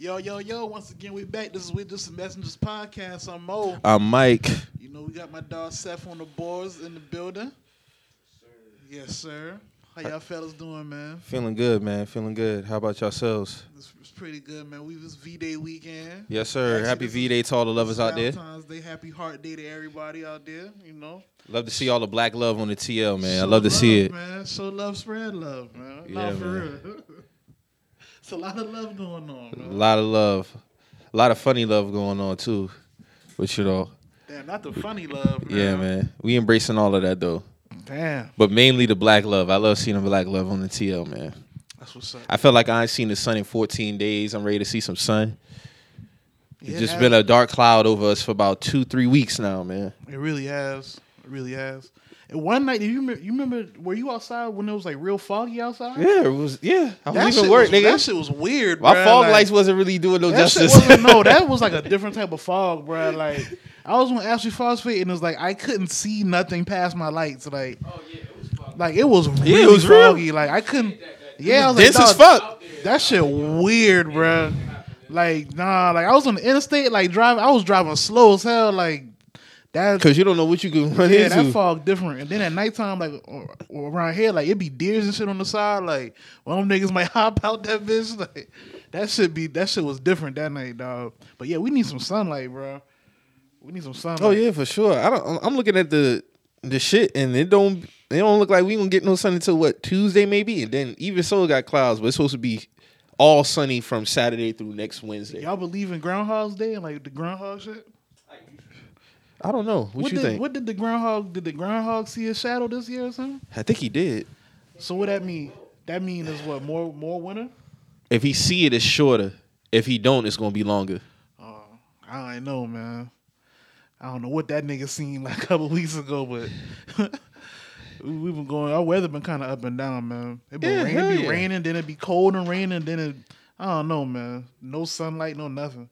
Yo, yo, yo, once again, we back. This is with Just Messengers podcast. I'm Mo. I'm Mike. You know, we got my dog Seth on the boards in the building. Yes, sir. How y'all fellas doing, man? Feeling good, man. Feeling good. How about yourselves? It's, it's pretty good, man. We was V Day weekend. Yes, sir. Actually, Happy V Day to all the lovers out there. Valentine's Day, happy heart day to everybody out there, you know. Love to see all the black love on the TL, man. I love to see it. Man. Show love, spread love, man. Yeah, Yeah, for man. real. it's a lot of love going on, A lot of love. A lot of funny love going on too. But you know, Damn, not the funny love, man. yeah, man. We embracing all of that though. Damn, But mainly the black love. I love seeing the black love on the TL, man. that's what's up. I felt like I ain't seen the sun in 14 days. I'm ready to see some sun. It's Yeah, just it been a dark cloud over us for about two, three weeks now, man. It really has. It really has. And one night, you remember? You remember? Were you outside when it was like real foggy outside? Yeah, it was. Yeah, I That was shit even work, was, nigga. That shit was weird. My bruh, fog like, lights wasn't really doing no That shit justice. wasn't no. That was like a different type of fog, bro. Like I was on Ashley Phosphate, and it was like I couldn't see nothing past my lights. Like, like it was really Yeah, it was real. foggy. Like I couldn't. Yeah, I was dense like, as dog, fuck. That shit weird, bro. Like nah, like I was on the interstate, like driving. I was driving slow as hell, like that. Cause you don't know what you can run Yeah, that into. fog different. And then at nighttime, like or- or around here, like it be deers and shit on the side. Like one of them niggas might hop out that bitch. Like that should be that shit was different that night, dog. But yeah, we need some sunlight, bro. We need some sunlight. oh yeah, for sure. I don't. I'm looking at the the shit, and it don't. It don't look like we gonna get no sun until what Tuesday maybe, and then even so it got clouds, but it's supposed to be all sunny from Saturday through next Wednesday. Y'all believe in Groundhog's Day and like the groundhog shit? I don't know. What, you did, think? What did the groundhog? Did the groundhog see a shadow this year or something? I think he did. So what that mean? That mean is what more more winter? If he see it, it's shorter. If he don't, it's gonna be longer. Oh, I don't know, man. I don't know what that nigga seen like a couple weeks ago, but we- we've been going. Our weather been kind of up and down, man. It been Yeah, rain, it be yeah. raining, then it be cold and raining, then it. I don't know, man. No sunlight, no nothing.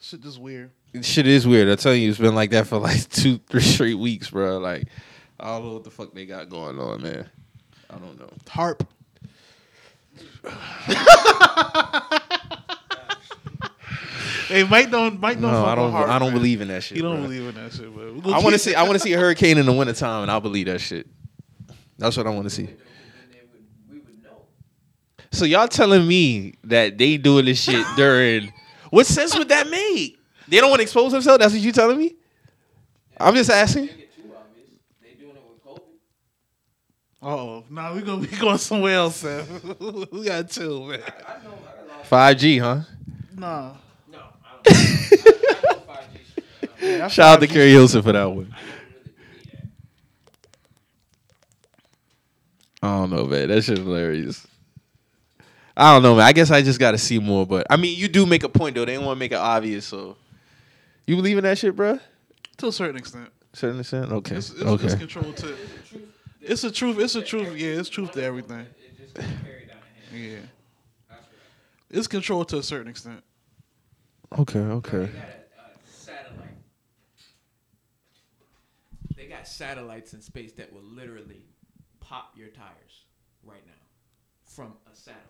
Shit just weird. Shit is weird. I tell you, it's been like that for like two, three straight weeks, bro. Like, I don't know what the fuck they got going on, man. I don't know. HAARP. hey, Mike don't Mike don't. No, fuck I don't. HAARP, I don't man. believe in that shit. You don't bro. believe in that shit, but we I want to see. I want to see a hurricane in the wintertime, and I'll believe that shit. That's what I want to see. So y'all telling me that they doing this shit during? What sense would that make? They don't want to expose themselves. That's what you telling me? I'm just asking. Oh, nah, we go we going somewhere else, man. we got chill, man. Five G, huh? Nah. No. yeah, Shout out to Keri Hilson for that one. I don't know, man. That shit's hilarious. I don't know, man. I guess I just got to see more. But I mean, you do make a point though. They don't want to make it obvious. So, you believe in that shit, bro? To a certain extent. Certain extent. Okay. It's, it's, okay. it's controlled to. It's a truth. It's a truth. Yeah, it's truth to everything. Yeah. It's controlled to a certain extent. Okay. Okay. satellite. They got satellites in space that will literally pop your tires right now from a satellite.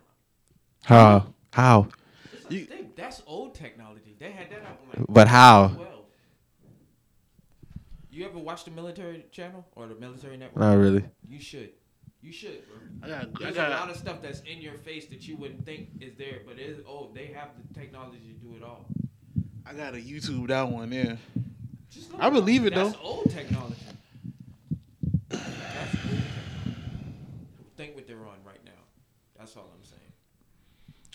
How? How? It's a thing. That's old technology. They had that out in like But how? 12. You ever watch the military channel or the military network? Not really. You should. You should, bro. I got. I got. a lot of stuff that's in your face that you wouldn't think is there, but it is. Oh, they have the technology to do it all. I got a YouTube that one. Yeah. Just I believe it, That's though. old technology. That's old technology. Think what they're on right now. That's all I'm saying.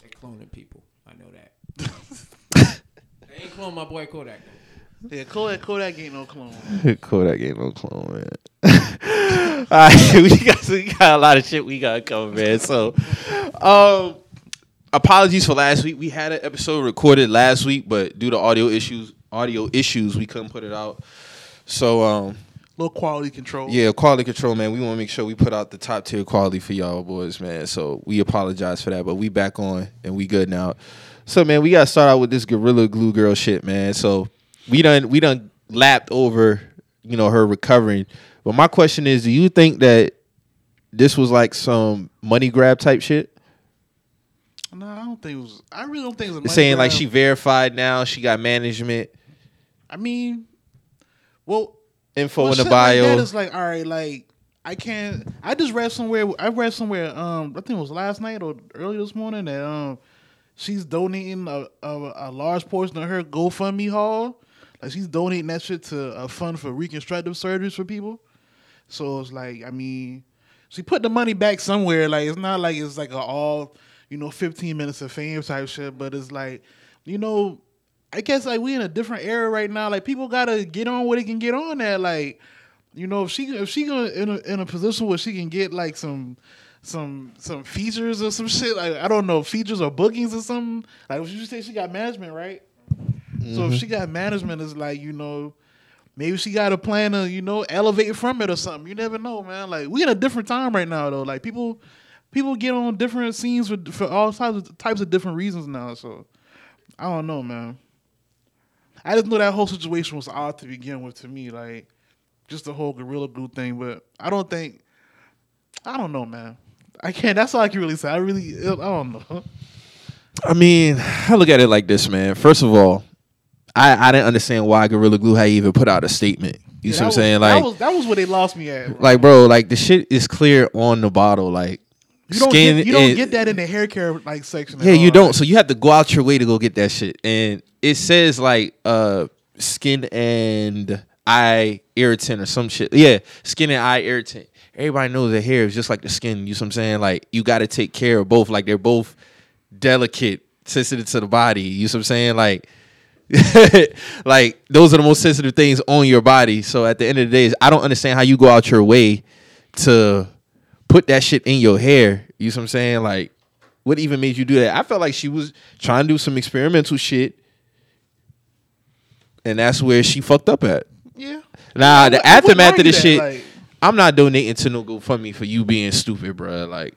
They're cloning people. I know that. they ain't cloning my boy Kodak. Yeah. Kodak. Kodak ain't no clone. Kodak ain't no clone, man. All right, we got we got a lot of shit we got to cover, man. So, um, apologies for last week. We had an episode recorded last week, but due to audio issues, audio issues, we couldn't put it out. So, um, Little quality control. yeah, quality control, man. We want to make sure we put out the top tier quality for y'all boys, man. So we apologize for that, but we back on and we good now. So, man, we got to start out with this Gorilla Glue Girl shit, man. So we done we done lapped over, you know, her recovering. But my question is, do you think that this was like some money grab type shit? No, I don't think it was. I really don't think it was. A money saying like she verified now. She got management I mean, well, info well, in the bio. like is like, all right, like I can't. I just read somewhere. I read somewhere. Um, I think it was last night or early this morning that um, she's donating a, a, a large portion of her GoFundMe haul. Like she's donating that shit to a fund for reconstructive surgeries for people. So it's like, I mean, she put the money back somewhere. Like it's not like it's like a all, you know, fifteen minutes of fame type shit. But it's like, you know, I guess like we in a different era right now. Like people gotta get on where they can get on at. Like, you know, if she if she gonna in a, in a position where she can get like some some some features or some shit. Like I don't know features or bookings or something. Like you say she got management, right? So if she mm-hmm. got management, it's like you know. Maybe she got a plan to, you know, elevate from it or something. You never know, man. Like we in a different time right now, though. Like people, people get on different scenes for for all types of types of different reasons now. So I don't know, man. I just know that whole situation was odd to begin with to me, like just the whole gorilla glue thing. But I don't think, I don't know, man. I can't. That's all I can really say. I really, I don't know. I mean, I look at it like this, man. First of all, I, I didn't understand why Gorilla Glue had even put out a statement. You Yeah, see what I'm was- saying? that Like, was that was where they lost me at. bro. like, bro, like the shit is clear on the bottle. Like, you don't skin. get, you don't and- get that in the hair care like section. Yeah, you don't. So you have to go out your way to go get that shit. And it says like uh skin and eye irritant or some shit. Yeah, skin and eye irritant. Everybody knows that hair is just like the skin. You know what I'm saying? Like you got to take care of both. Like they're both delicate, sensitive to the body. You know what I'm saying? Like. like those are the most sensitive things on your body. So at the end of the day, I don't understand how you go out your way to put that shit in your hair. You know what I'm saying? Like, what even made you do that? I felt like she was trying to do some experimental shit, and that's where she fucked up at. Yeah. Nah, the aftermath of this shit, like- I'm not donating to no GoFundMe for you being stupid, bro. Like,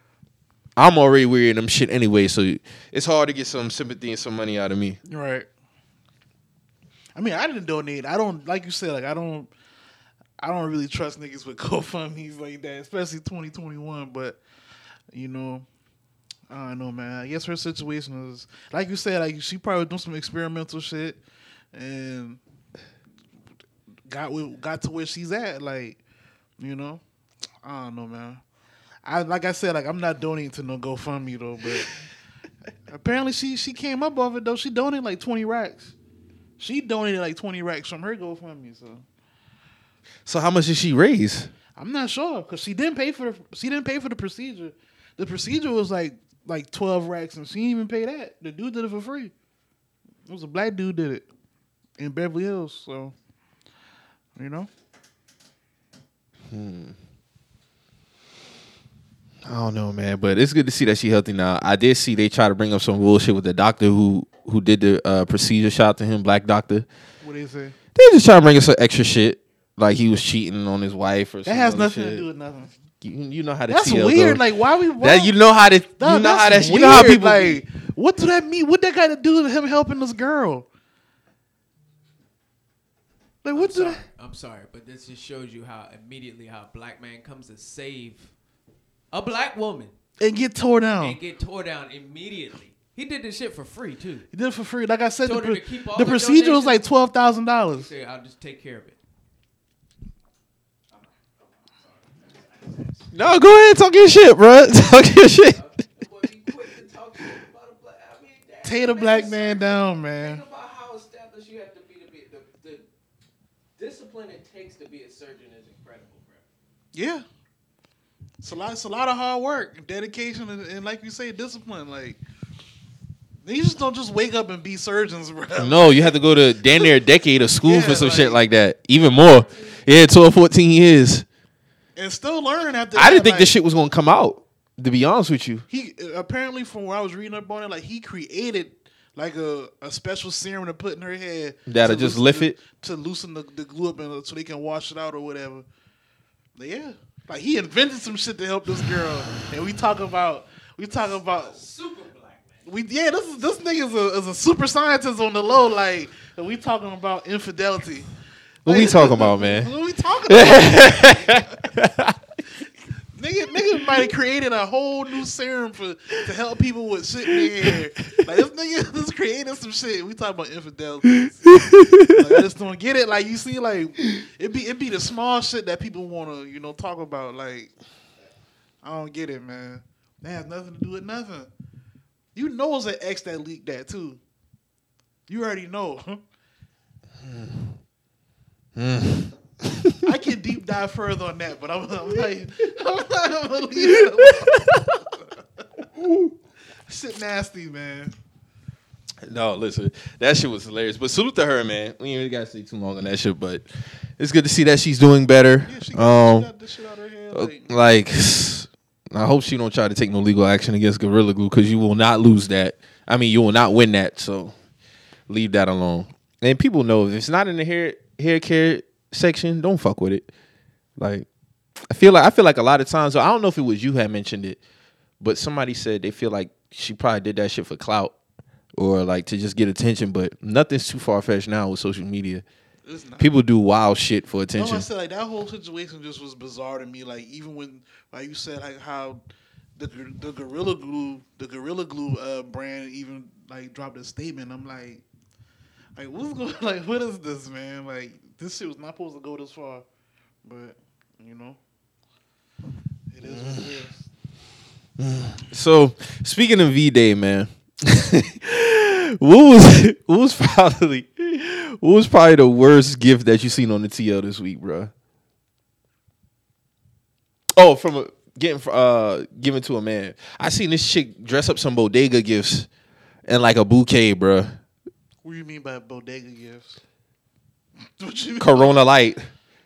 I'm already wearing them shit anyway, so it's hard to get some sympathy and some money out of me. Right. I mean, I didn't donate. I don't like you said. Like I don't. I don't really trust niggas with GoFundmes like that, especially 2021. But you know, I don't know, man. I guess her situation is like you said. Like she probably doing some experimental shit, and got got to where she's at. Like, you know, I don't know, man. I like I said, like I'm not donating to no GoFundMe though, but apparently she she came up off it though. She donated like 20 racks. She donated like 20 racks from her GoFundMe, so So how much did she raise? I'm not sure because she didn't pay for the, she didn't pay for the procedure. The procedure was like like 12 racks, and she didn't even pay that. The dude did it for free. It was a black dude did it in Beverly Hills, so you know. I don't know, man, but it's good to see that she healthy now. I did see they try to bring up some bullshit with the doctor who who did the uh, procedure. Shout out to him, black doctor. What do they say? They just trying to bring us some extra shit, like he was cheating on his wife or something. That has nothing shit. to do with nothing. You, you know how the That's TL weird. go. Like why we why, that you know how to you Dog, know how that's that you know how people like what do that mean? What that got to do with him helping this girl? Like what I'm sorry, that? I'm sorry, but this just shows you how immediately how a black man comes to save a black woman And get tore down. and get tore down immediately. He did this shit for free too. He did it for free. Like I said, the, Told her pro- to keep all the the procedure was like twelve thousand dollars. "I'll just take care of it." No, go ahead, talk your shit, bro. Talk your shit. Tear the black man down, man. Think about how established you have to be to be the, the discipline it takes to be a surgeon is incredible, bro. Yeah, it's a lot. It's a lot of hard work, dedication, and, and like you say, discipline. Like you just don't just wake up and be surgeons, bro. No, you have to go to damn near a decade of school Yeah, for some like- shit like that. Even more. Yeah, 12, 14 years. and still learn after. I didn't think like, this shit was gonna come out. To be honest with you, He apparently, from where I was reading up on it, like he created like a, a special serum to put in her head That'll to just loosen lift it? to loosen the, the glue up and uh, so they can wash it out or whatever. But yeah, like he invented some shit to help this girl, and we talk about we talk about Super black man. we yeah this is this nigga is a, is a super scientist on the low like and we talking about infidelity. what we talking about, man? What we talking about? Nigga, nigga might have created a whole new serum for to help people with shit in their hair. Like this nigga is creating some shit. We talking about infidelity. like, I just don't get it. Like you see, like it be it be the small shit that people want to you know talk about. Like I don't get it, man. That has nothing to do with nothing. You know it's an ex that leaked that too. You already know. Deep mm. Dive further on that, but I'm, I'm like, I'm not gonna leave it alone. Shit nasty, man. No, listen, that shit was hilarious. But salute to her, man. We ain't really gotta stay too long on that shit, but it's good to see that she's doing better. Yeah, she got, um, she got this shit out of her head. Like, like, I hope she don't try to take no legal action against Gorilla Glue because you will not lose that. I mean, you will not win that. So leave that alone. And people know if it's not in the hair hair care section, don't fuck with it. Like, I feel like I feel like a lot of times. I don't know if it was you had mentioned it, but somebody said they feel like she probably did that shit for clout or like to just get attention. But nothing's too far fetched now with social media. People do wild shit for No, attention. I said like that whole situation just was bizarre to me. Like even when like you said like how the the Gorilla Glue the Gorilla Glue uh, brand even like dropped a statement. I'm like, like what's going like what is this man? Like this shit was not supposed to go this far, but you know, it is what it is. So speaking of V Day, man, what was what was probably what was probably the worst gift that you seen on the TL this week, bro? Oh, from a getting uh given to a man. I seen this chick dress up some bodega gifts and like a bouquet, bro. What do you mean by bodega gifts? what you mean? Corona Light.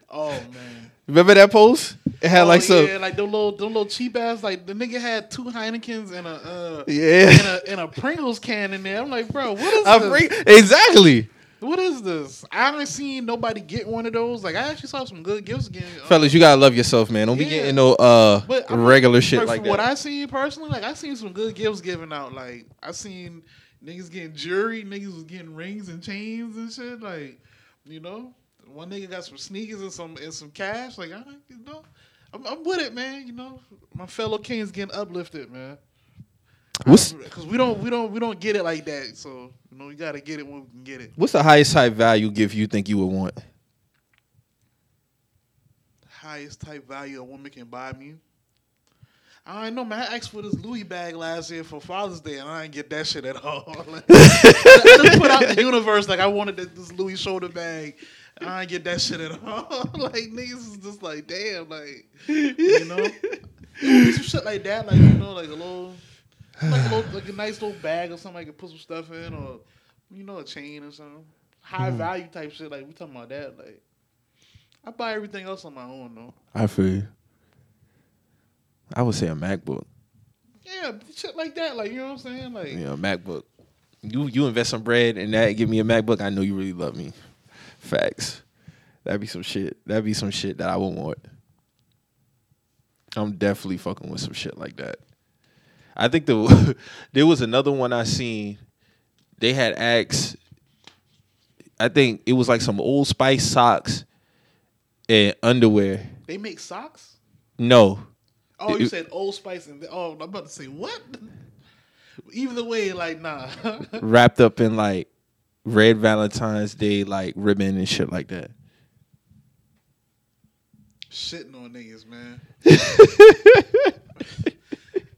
Oh man. Remember that post? It had oh, like some yeah, like the little, the little cheap ass. Like the nigga had two Heinekens and a, uh, Yeah. and a, and a Pringles can in there. I'm like, bro, what is I this? freak- exactly. What is this? I haven't seen nobody get one of those. Like I actually saw some good gifts getting. uh, Fellas, you gotta love yourself, man. Don't be getting no uh But I mean, regular shit like, that. What I seen personally, like I seen some good gifts given out. Like I seen niggas getting jewelry, niggas was getting rings and chains and shit. Like you know, one nigga got some sneakers and some and some cash. Like I, you know, I'm, I'm with it, man. You know, my fellow kings getting uplifted, man. What's Because we don't we don't we don't get it like that. So you know, we gotta get it when we can get it. what's the highest type value gift you think you would want? highest type value a woman can buy me. I don't know, man. I asked for this Louis bag last year for Father's Day, and I didn't get that shit at all. Like, I just put out the universe like I wanted this- this Louis shoulder bag. I get that shit at all. like niggas is just like, damn, like you know, some shit like that, like you know, like a little, like a little, like a nice little bag or something I can put some stuff in, or you know, a chain or something. High mm-hmm. value type shit, like we talking about that, like. I buy everything else on my own though. I feel you. I would say a MacBook. Yeah, shit like that. Like you know what I'm saying? Like Yeah, a MacBook. You you invest some bread and that give me a MacBook. I know you really love me. Facts. That'd be some shit. That'd be some shit that I would want. I'm definitely fucking with some shit like that. I think the there was another one I seen. They had asked. I think it was like some Old Spice socks and underwear. they make socks. No, Oh, you It- said Old Spice and oh, I'm about to say what? Either way, like nah. wrapped up in like red Valentine's Day like ribbon and shit like that. Shitting on niggas, man.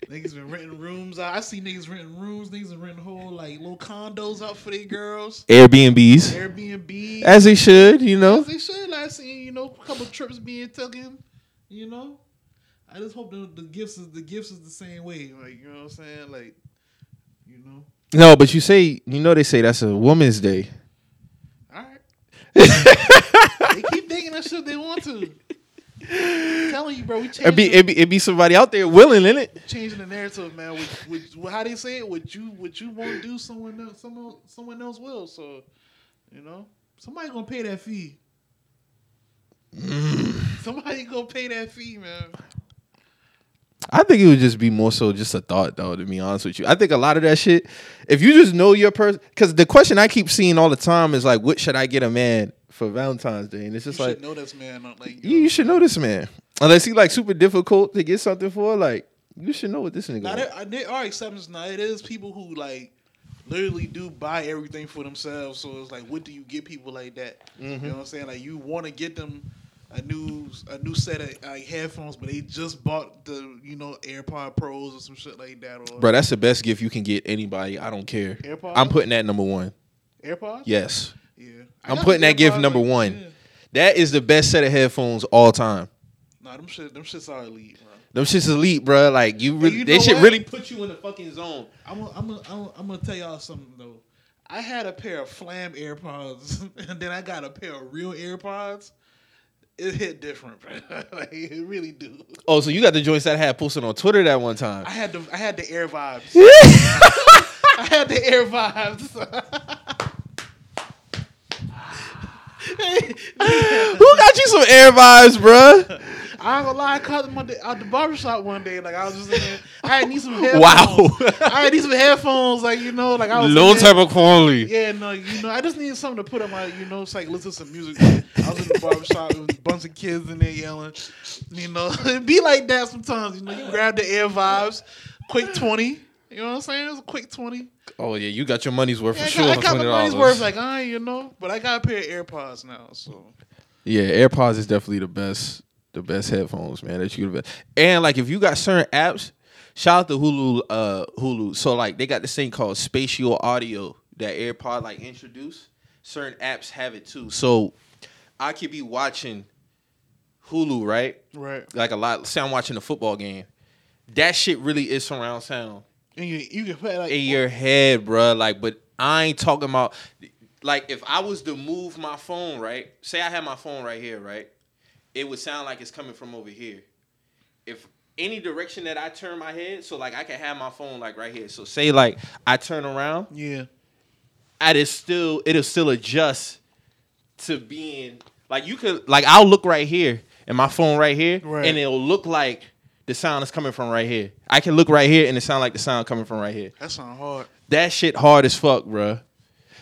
niggas been renting rooms out. I see niggas renting rooms. Niggas been renting whole like little condos out for their girls. Airbnbs, Airbnb. as they should, you know. As they should. I seen you know a couple trips being taken. You know, I just hope the, the gifts is the gifts is the same way. Like you know what I'm saying? Like you know. No, but you say you know they say that's a woman's day. All right. they keep thinking that shit they want to. I'm telling you, bro, we It changing, be it be, it be somebody out there willing in it. changing the narrative, man. With, with, with how they say it, what you what you won't do, someone else, someone someone else will. So, you know, somebody gonna pay that fee. Mm. somebody gonna pay that fee, man. I think it would just be more so just a thought, though. To be honest with you, I think a lot of that shit. If you just know your person, because the question I keep seeing all the time is like, "What should I get a man for Valentine's Day?" And it's You just like, should know this, man. Like you, you should know this man. Unless he like super difficult to get something for, like you should know what this nigga. Now there, there are exceptions. Now it is people who like literally do buy everything for themselves. So it's like, what do you get people like that? You mm-hmm. know what I'm saying? Like you want to get them a new a new set of like headphones, but they just bought the you know AirPod Pros or some shit like that, or Bro, that's the best gift you can get anybody. I don't care. AirPods? I'm putting that number one. AirPods. Yes. yeah. I I'm putting that gift number like, one. yeah. That is the best set of headphones all time. Nah, them shit, them shits are elite, bro. Them shit's elite, bro. Like you, really, you they should what? really put you in the fucking zone. I'm gonna, I'm gonna, I'm gonna, I'm gonna tell y'all something though. I had a pair of Flam AirPods, and then I got a pair of real AirPods. It hit different, bro. like it really do. Oh, so you got the joints that I had posted on Twitter that one time. I had the, I had the Air Vibes. I had the Air Vibes. Who got you some air vibes, bro? I ain't gonna lie, I caught them at the, the barbershop one day. Like I was just in there. I need some headphones. Wow. I need some headphones. Like you know, like I was in Low type of quality. Yeah, no, you know, I just needed something to put on my, you know, it's like listen to some music. I was in the barbershop, there was a bunch of kids in there yelling. You know, it be like that sometimes. You know, you grab the air vibes, quick twenty. You know what I'm saying? It was a quick twenty. Oh yeah, you got your money's worth Yeah, for I sure. I got my $20. money's worth. Like I, you know, but I got a pair of AirPods now. So Yeah, AirPods is definitely the best, the best headphones, man. That you the best. And like if you got certain apps, shout out to Hulu, uh, Hulu. So like they got this thing called spatial audio that AirPod like introduced. Certain apps have it too. So I could be watching Hulu, right? right, Like a lot. Say I'm watching a football game. That shit really is surround sound and you you can put like in your head, bro. Like, but I ain't talking about like if I was to move my phone, right? Say I had my phone right here, right? It would sound like it's coming from over here. If any direction that I turn my head, so like I can have my phone like right here. So say like I turn around, yeah, I just still it'll still adjust to being like you could like I'll look right here and my phone right here, Right. and it'll look like the sound is coming from right here. I can look right here and it sound like the sound coming from right here. that sound hard. That shit hard as fuck, bruh.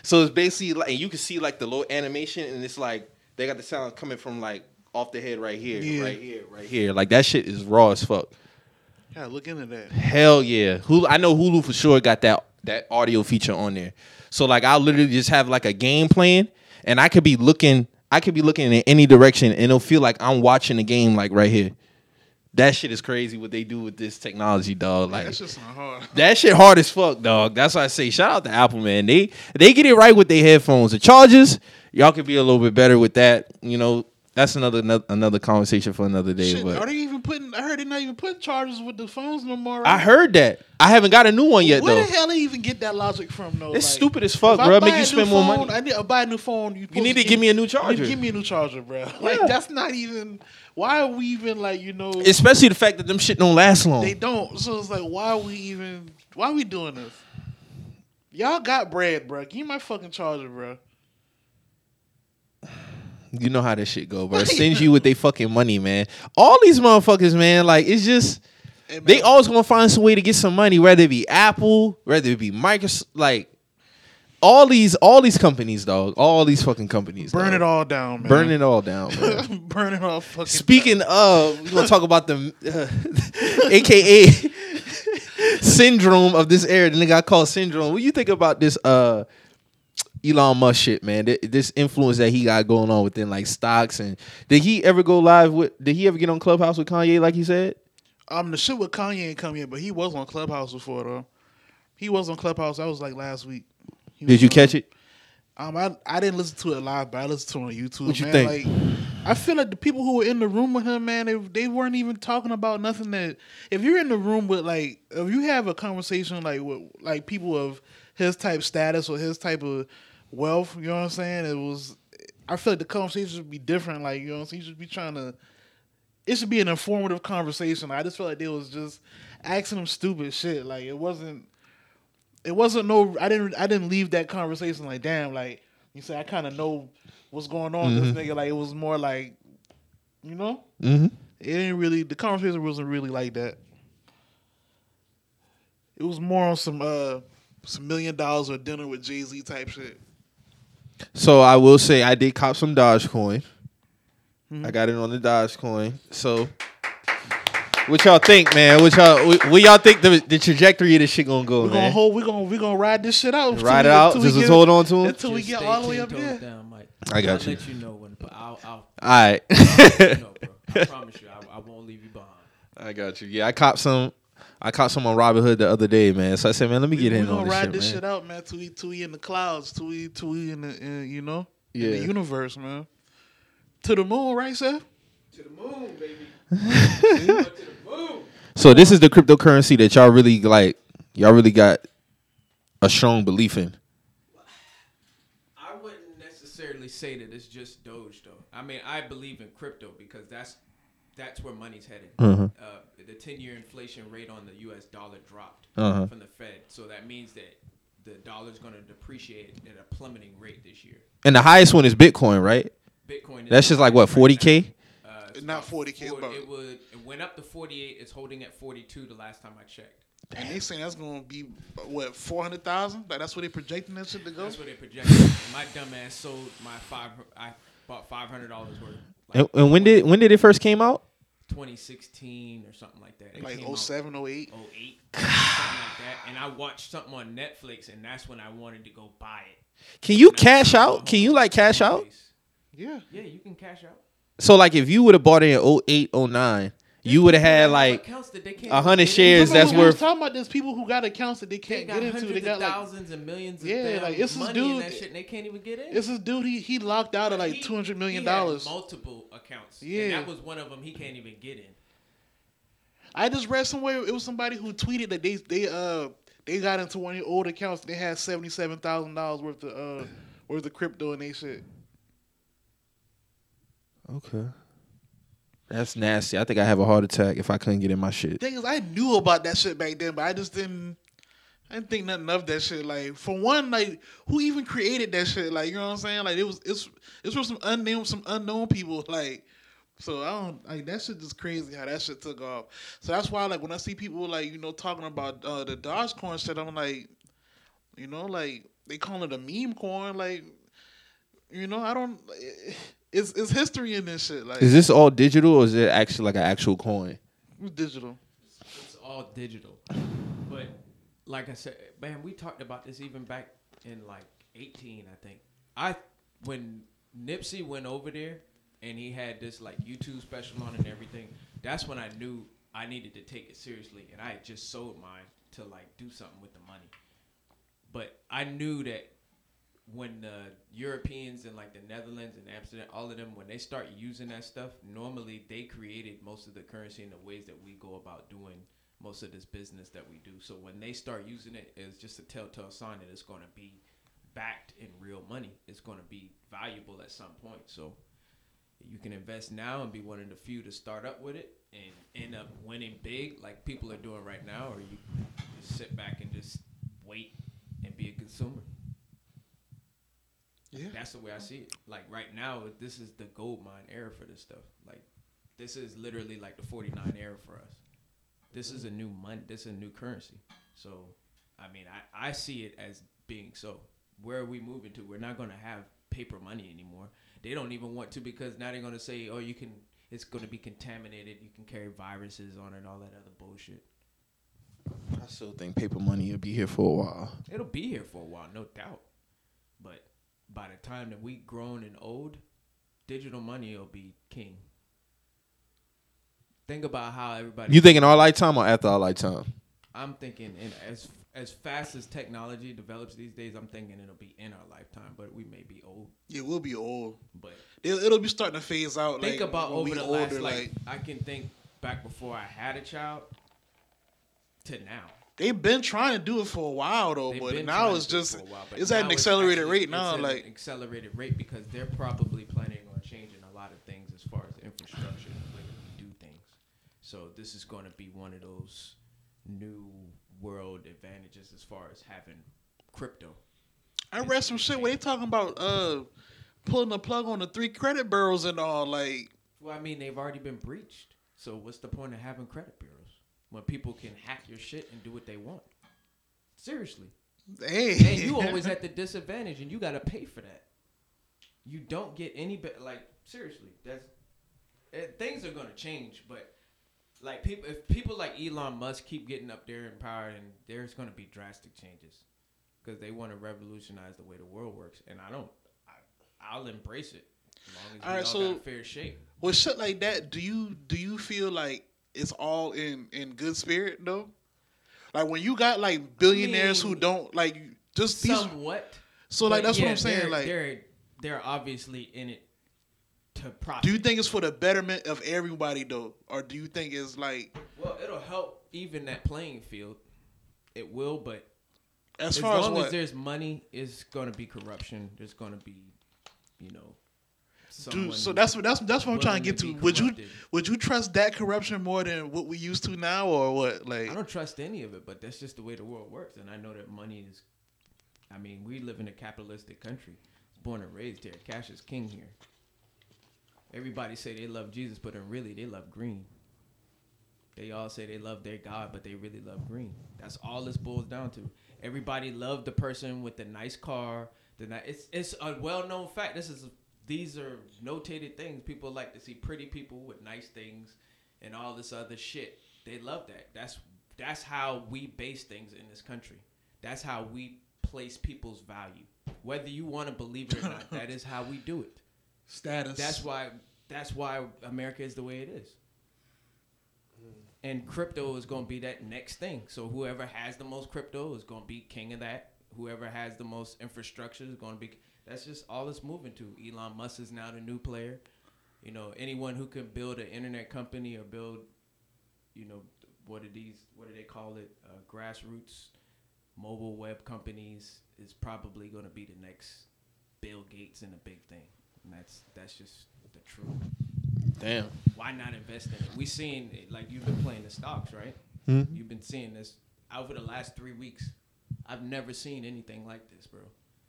So it's basically like, and you can see like the little animation, and it's like they got the sound coming from like off the head right here, Yeah. right here, right here. Like that shit is raw as fuck. Yeah, look into that. Hell yeah, Hulu. I know Hulu for sure got that that audio feature on there. So like I'll literally just have like a game playing, and I could be looking, I could be looking in any direction, and it'll feel like I'm watching the game like right here. That shit is crazy what they do with this technology, dog. Like That shit sound hard. that shit hard as fuck, dog. That's why I say shout out to Apple, man. They they get it right with their headphones. The chargers, y'all could be a little bit better with that. You know, that's another another, conversation for another day. Shit, are they even putting? I heard they're not even putting chargers with the phones no more. I heard that. I haven't got a new one yet Where though. the hell they even get that logic from though? It's Like, stupid as fuck, bro. Make you spend more money. I need to buy a new phone. You, You need to give me a new you need to charger. Give me a new charger, bro. Like Yeah. that's not even. Why are we even like you know? Especially the fact that them shit don't last long. they don't. So it's like, why are we even? Why are we doing this? Y'all got bread, bro. Give me my fucking charger, bro. You know how this shit go, bro. Sends you with they fucking money, man. All these motherfuckers, man, like it's just Hey, they always gonna find some way to get some money, whether it be Apple, whether it be Microsoft, like all these all these companies, dog. All these fucking companies. burn dog. it all down, man. Burn it all down, man. burn it all fucking. Speaking of, we're gonna talk about the uh, AKA syndrome of this era. The nigga I call syndrome. What do you think about this uh Elon Musk shit, man? This influence that he got going on within like stocks and did he ever go live with did he ever get on Clubhouse with Kanye like he said? Um, the shit with Kanye ain't come yet, but he was on Clubhouse before though. He was on Clubhouse. That was like last week. He Did you on- catch it? Um, I I didn't listen to it live, but I listened to it on YouTube. What you man. think? Like, I feel like the people who were in the room with him, man, they, they weren't even talking about nothing that. If you're in the room with like, if you have a conversation like with like people of his type status or his type of wealth, you know what I'm saying? It was. I feel like the conversation should be different. Like you know, what I'm saying? you should be trying to. It should be an informative conversation. I just feel like they was just asking him stupid shit. Like it wasn't it wasn't no I didn't I didn't leave that conversation like damn like you said I kind of know what's going on with this nigga like it was more like you know Mm-hmm. it didn't really the conversation wasn't really like that it was more on some uh some million dollars or dinner with Jay Z type shit So I will say I did cop some Dogecoin. Mm-hmm. I got it on the Dogecoin. So What y'all think, man? What y'all what, what y'all think the, the trajectory of this shit gonna go, We're gonna man? hold. We're gonna we're gonna ride this shit out. Ride it out. until we Just, just get- hold on to him. until we get all the way up toes there. Down, Mike. I got I'll you. let you know when. But I'll, I'll All right. let you know, bro. I promise you, I, I won't leave you behind. I got you. Yeah, I cop some. I caught some on Robinhood the other day, man. So I said, man, let me get we in gonna on this ride shit, this man. shit out, man. Till we till we in the clouds. Till we till we in the in, you know in Yeah. the universe, man. To the moon, right, Seth? To the moon, baby. to the moon. So this is the cryptocurrency that y'all really like. Y'all really got a strong belief in. I wouldn't necessarily say that it's just Doge though. I mean, I believe in crypto because that's that's where money's headed. Mhm. Uh, the ten-year inflation rate on the U.S. dollar dropped Uh-huh. from the Fed, so that means that the dollar's going to depreciate at a plummeting rate this year. And the highest one is Bitcoin, right? Bitcoin. Is That's just like what forty k. Uh, it's Not 40K, it's four- about- It would. It went up to forty-eight. It's holding at forty-two. The last time I checked. And they saying that's gonna be what four hundred thousand? Like that's what they projecting that shit to go. That's what they projected. And my dumb ass sold my five. I bought five hundred dollars worth. And, and when did when did it first came out? 2016 or something like that. It Like came out 07, 08. 08, something like that. And I watched something on Netflix, and that's when I wanted to go buy it. Can you And cash out? Can you like cash out? Yeah. Yeah, you can cash out. So like if you would have bought it in 08, 09, you would have had like accounts that they can't a hundred shares that's when we was worth. talking about. There's people who got accounts that they They can't got get into. They got like thousands and millions of Yeah, like, it's this money in dude- that shit, and they can't even get in. it's this dude. He he locked out at like two hundred million dollars. multiple accounts. Yeah. and that was one of them. He can't even get in. I just read somewhere it was somebody who tweeted that they they uh they got into one of your old accounts. They had seventy seven thousand dollars worth of uh worth of crypto and they shit. Okay. That's nasty. I think I have a heart attack if I couldn't get in my shit. Thing is, I knew about that shit back then, but I just didn't. I didn't think nothing of that shit. Like for one, like who even created that shit? Like you know what I'm saying? Like it was it's it's from some unknown some unknown people. Like so I don't like that shit just crazy how that shit took off. So that's why like when I see people like you know talking about uh, the Dogecoin shit, I'm like, you know, like they call it a meme coin. Like you know, I don't. It's it's history in this shit. Like Is this all digital or is it actually like an actual coin? digital. It's all digital. But like I said, man, we talked about this even back in like 18, I think. I when Nipsey went over there and he had this like YouTube special on and everything, that's when I knew I needed to take it seriously and I had just sold mine to like do something with the money. But I knew that when the Europeans and like the Netherlands and Amsterdam, all of them, when they start using that stuff, normally they created most of the currency in the ways that we go about doing most of this business that we do. So when they start using it, it's just a telltale sign that it's going to be backed in real money. It's going to be valuable at some point. So you can invest now and be one of the few to start up with it and end up winning big, like people are doing right now, or you just sit back and just wait and be a consumer. Yeah. That's the way I see it. Like right now, this is the gold mine era for this stuff. Like this is literally like the 49 era for us. This is a new money. This is a new currency. So, I mean, I, I see it as being so. Where are we moving to? We're not going to have paper money anymore. They don't even want to because now they're going to say, oh, you can, it's going to be contaminated. You can carry viruses on it, and all that other bullshit. I still think paper money will be here for a while. It'll be here for a while, no doubt. But by the time that we grown and old, digital money will be king. Think about how everybody. You think in our lifetime or after our lifetime? I'm thinking, in as as fast as technology develops these days, I'm thinking it'll be in our lifetime, but we may be old. Yeah, we'll be old. But It'll, it'll be starting to phase out. think like, about over the older, last like, I can think back before I had a child to now. They've been trying to do it for a while though, They've but now it's do it while, it's at an accelerated actually- rate now. it's Like an accelerated rate because they're probably planning on changing a lot of things as far as infrastructure and the way that we do things. So this is going to be one of those new world advantages as far as having crypto. I read some shit where they talking about uh pulling the plug on the three credit bureaus and all. Like Well, I mean, they've already been breached. So what's the point of having credit bureaus when people can hack your shit and do what they want? Seriously. hey, and you always at the disadvantage, and you got to pay for that. You don't get any better. Like seriously, that's eh, things are gonna change, but like people if people like Elon Musk keep getting up there in power, and there's going to be drastic changes because they want to revolutionize the way the world works, and I don't. I, I'll embrace it as long as we All right, all so- fair shake. With shit like that, do you do you feel like it's all in in good spirit though? Like when you got like billionaires who mean, don't like just these. Somewhat. So like that's what I'm saying. They're, Like, they're they're obviously in it to profit. do you think it's for the betterment of everybody though, or do you think it's like well, it'll help even that playing field. It will, but as, as, far as long what? as there's money, it's going to be corruption. There's going to be, you know, Dude, so that's what that's that's what I'm trying to get to Would you would you trust that corruption more than what we used to now, or what? Like, I don't trust any of it, but that's just the way the world works, and I know that money is. I mean, we live in a capitalistic country. Born and raised here, cash is king here. Everybody say they love Jesus, but really they love green. They all say they love their God, but they really love green. That's all this boils down to. Everybody loved the person with the nice car. The ni- it's it's a well known fact. This is these are notated things. People like to see pretty people with nice things and all this other shit. They love that. That's that's how we base things in this country. That's how we place people's value. Whether you want to believe it or not, that is how we do it. status. That's why that's why America is the way it is. Hmm. And crypto is going to be that next thing. So whoever has the most crypto is going to be king of that. Whoever has the most infrastructure is going to be. That's just all it's moving to. Elon Musk is now the new player. You know, anyone who can build an internet company or build, you know, what are these? What do they call it? Uh, grassroots mobile web companies is probably going to be the next Bill Gates and a big thing. And that's that's just the truth. Damn. Why not invest in it? We seen it, like you've been playing the stocks, right? Hmm? You've been seeing this over the last three weeks. I've never seen anything like this, bro.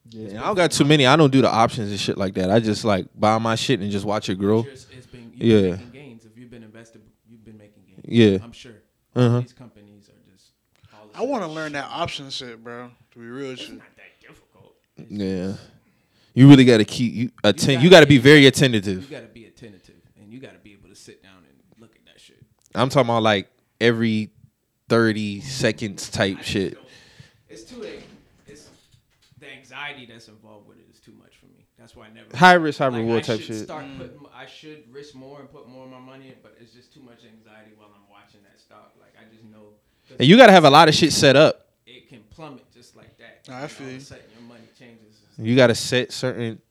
Yeah, I don't got too many. I don't do the options and shit like that. I just like buy my shit and just watch it grow. It's, it's been you've Yeah. been making gains. If you've been invested, you've been making gains. Yeah. I'm sure. Uh-huh. These companies are just. All I want to learn that option shit, bro. To be real, It's shit. not that difficult. It's Yeah. You really got to keep you attend. gotta You got to be be- very You attentive. got to be attentive, and you got to be able to sit down and look at that shit. I'm talking about like every thirty seconds type shit. It's too. It's the anxiety that's involved with it is too much for me. That's why I never. High risk, high like, reward I type should shit. Start putting, I should risk more and put more of my money in, but it's just too much anxiety while I'm watching that stock. Like I just know. And you got to have a lot of shit set up. It can plummet just like that. I feel all you. of a sudden your money changes. You got to set certain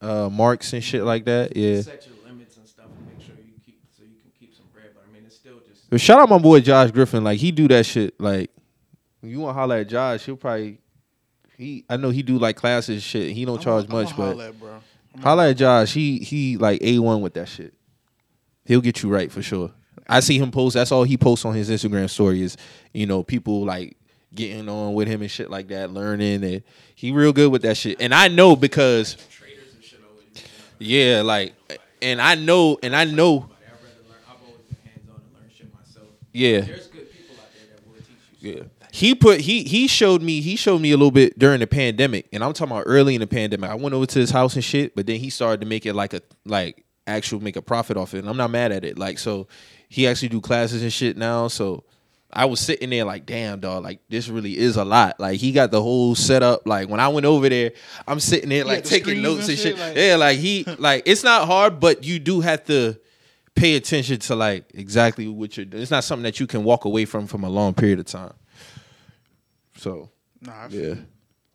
uh, marks and shit like that. Yeah. Set your limits and stuff and make sure you keep so you can keep some bread. But I mean, it's still just. But shout out my boy Josh Griffin. Like he do that shit. Like you want to holler at Josh, he'll probably he. I know he do like classes and shit. He don't I'ma- charge I'ma much, but holla at, bro. holler at Josh. He he like a one with that shit. He'll get you right for sure. I see him post. That's all he posts on his Instagram story is you know people like getting on with him and shit like that, learning and he real good with that shit. And I know because Traders and shit always. using it. yeah, like and I know and I know But I'd rather learn. I've always been hands on and learn shit myself. yeah. There's good people out there that will teach you. Yeah. He put he he showed me he showed me a little bit during the pandemic, and I'm talking about early in the pandemic. I went over to his house and shit, but then he started to make it like a like actual make a profit off it, and I'm not mad at it. Like so, he actually do classes and shit now. So I was sitting there like, damn dog, like this really is a lot. Like he got the whole setup. Like when I went over there, I'm sitting there like the taking notes and shit, like- yeah, like he like it's not hard, but you do have to pay attention to like exactly what you're doing. It's not something that you can walk away from from a long period of time. So Nah, yeah,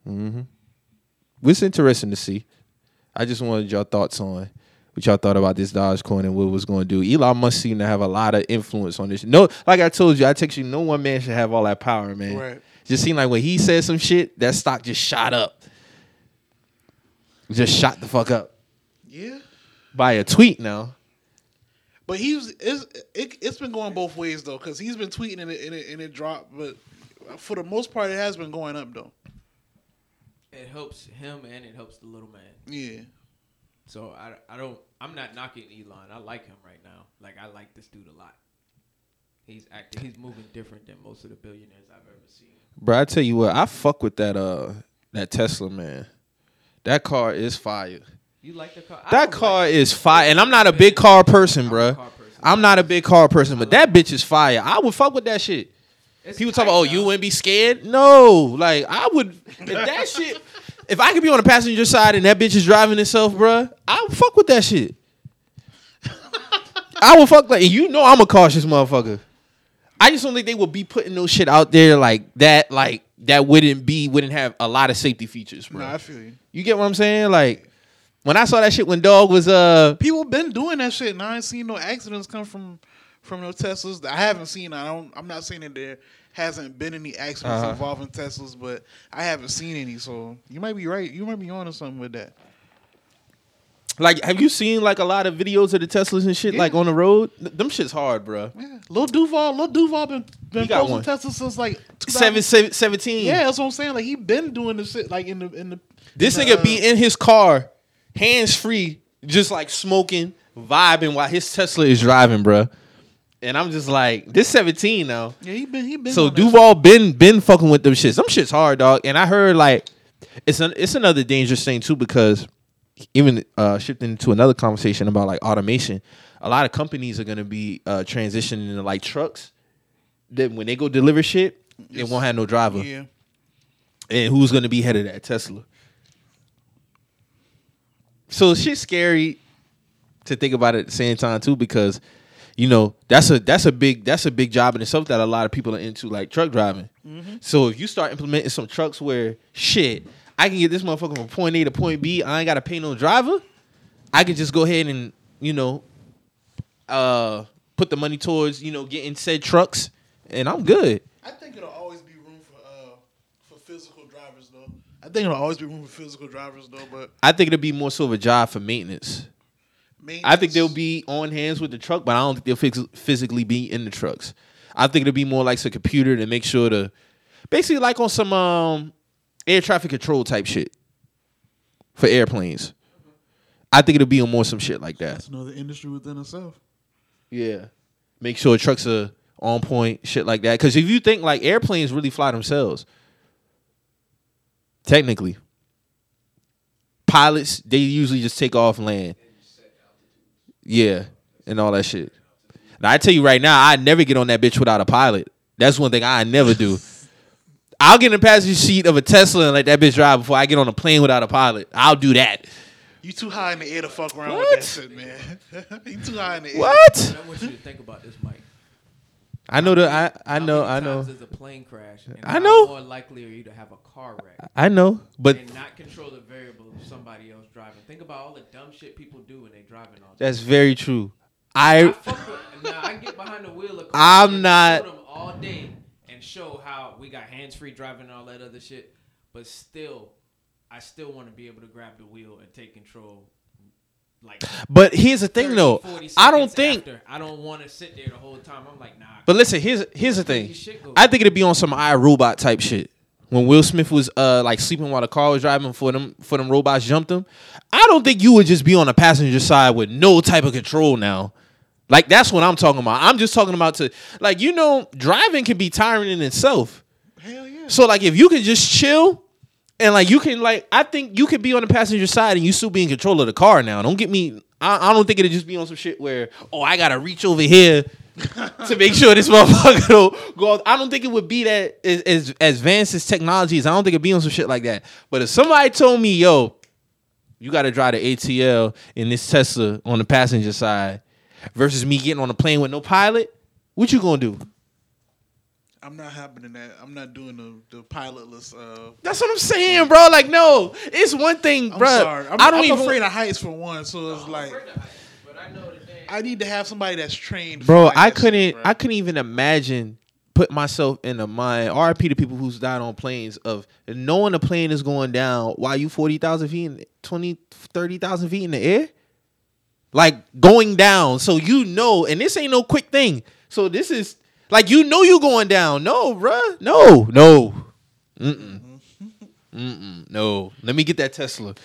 mm-hmm. it's interesting to see. I just wanted your thoughts on what y'all thought about this Dogecoin and what it was going to do. Elon Musk seem to have a lot of influence on this. No, like I told you, I text you. No one man should have all that power, man. Right. Just seemed like when he said some shit, that stock just shot up. Just shot the fuck up Yeah. by a tweet now. But he's it's, it, it's been going both ways though, because he's been tweeting and it, and it and it dropped, but for the most part, it has been going up though. It helps him and it helps the little man. Yeah. So I, I don't I'm not knocking Elon. I like him right now. Like I like this dude a lot. He's acting. He's moving different than most of the billionaires I've ever seen. Bro, I tell you what, I fuck with that uh that Tesla man. That car is fire. You like the car? That car like- is fire, and I'm not a big car person, I'm bro. I'm not a big car person, but that bitch is fire. I would fuck with that shit. It's People talk tight about, oh, now. you wouldn't be scared? No, like I would. If that shit, if I could be on the passenger side and that bitch is driving itself, bruh, I would fuck with that shit. I would fuck like, you know, I'm a cautious motherfucker. I just don't think they would be putting no shit out there like that, like that wouldn't be wouldn't have a lot of safety features, bro. Nah, I feel you. You get what I'm saying? Like when I saw that shit when dog was uh People been doing that shit, and I ain't seen no accidents come from from no Teslas. I haven't seen. I don't. I'm not saying that there hasn't been any accidents Uh-huh. involving Teslas, but I haven't seen any. So you might be right. You might be on to something with that. like have you seen like a lot of videos of the Teslas and shit Yeah. like on the road? Them shit's hard, bro. Yeah, Lil Duval, Lil Duval been been posting one. Teslas since like 2000 Seven, seven, 17. Yeah, that's what I'm saying. Like he been doing this shit like in the in the. This in nigga the, be in his car, hands free, just like smoking, vibing while his Tesla is driving, bruh. And I'm just like, this 17 though. Yeah, he been he been. So Duval been been fucking with them shits. Them shits hard, dog. And I heard like it's an it's another dangerous thing too because even uh shifting to another conversation about like automation, a lot of companies are gonna be uh transitioning into like trucks. That when they go deliver shit, they won't have no driver. Yeah. And who's gonna be head of that Tesla? So shit's scary to think about at the same time too, because you know that's a that's a big that's a big job in itself that a lot of people are into, like truck driving. So if you start implementing some trucks where shit, I can get this motherfucker from point A to point B, I ain't gotta pay no driver. I could just go ahead and you know, uh, put the money towards you know getting said trucks, and I'm good. I think it'll always be room for uh for physical drivers though. I think it'll always be room for physical drivers though, but I think it'll be more so of a job for maintenance. I think they'll be on hands with the truck, but I don't think they'll fix, physically be in the trucks. I think it'll be more like a computer to make sure to, basically like on some um, air traffic control type shit for airplanes. I think it'll be on more some shit like that. That's another industry within itself. Yeah, make sure trucks are on point, shit like that. Because if you think like airplanes really fly themselves, technically, pilots they usually just take off and land. Yeah, and all that shit. Now I tell you right now, I never get on that bitch without a pilot. That's one thing I never do. I'll get in the passenger seat of a Tesla and let that bitch drive before I get on a plane without a pilot. I'll do that. You too high in the air to fuck around What? with that shit, man. you too high in the air. What? I want you to think about this, Mike. I know the I I How know many I know times There's a plane crash. And I know. More likely are you to have a car wreck I know, but and not control the variable of somebody else driving. Think about all the dumb shit people do when they driving all. that's very true. I I fuck with, now I get behind the wheel of I'm not- all day and show how we got hands free driving and all that other shit, but still, I still want to be able to grab the wheel and take control. Like, But here's the thing 30, though. I don't think after. I don't want to sit there the whole time. I'm like, nah. But listen, here's here's the thing. Crazy shit goes I think it'd be on some iRobot type shit. When Will Smith was uh like sleeping while the car was driving for them for them robots jumped him. I don't think you would just be on the passenger side with no type of control now. Like that's what I'm talking about. I'm just talking about to like you know driving can be tiring in itself. Hell yeah. So like if you can just chill and like you can like I think you could be on the passenger side and you still be in control of the car now. Don't get me I, I don't think it'd just be on some shit where oh I gotta reach over here to make sure this motherfucker don't go. off. I don't think it would be that as, as as advanced as technology is. I don't think it'd be on some shit like that. But if somebody told me, yo, you gotta drive the ATL in this Tesla on the passenger side versus me getting on a plane with no pilot, what you gonna do? I'm not happening that. I'm not doing the the pilotless. Uh, That's what I'm saying, bro. Like, no, it's one thing, I'm bro. sorry. I'm, I don't I'm even. afraid of heights for one. So it's I'm like afraid of heights, but I know that they- I need to have somebody that's trained. bro, I couldn't. bro. I couldn't even imagine put myself in the mind. RP to people who's died on planes of knowing a plane is going down while you forty thousand feet, in, 20, 30,000 feet in the air, like going down. So you know, and this ain't no quick thing. So this is like you know you going down. No, bruh. No, no. Mm-mm. Mm-mm. No. Let me get that Tesla.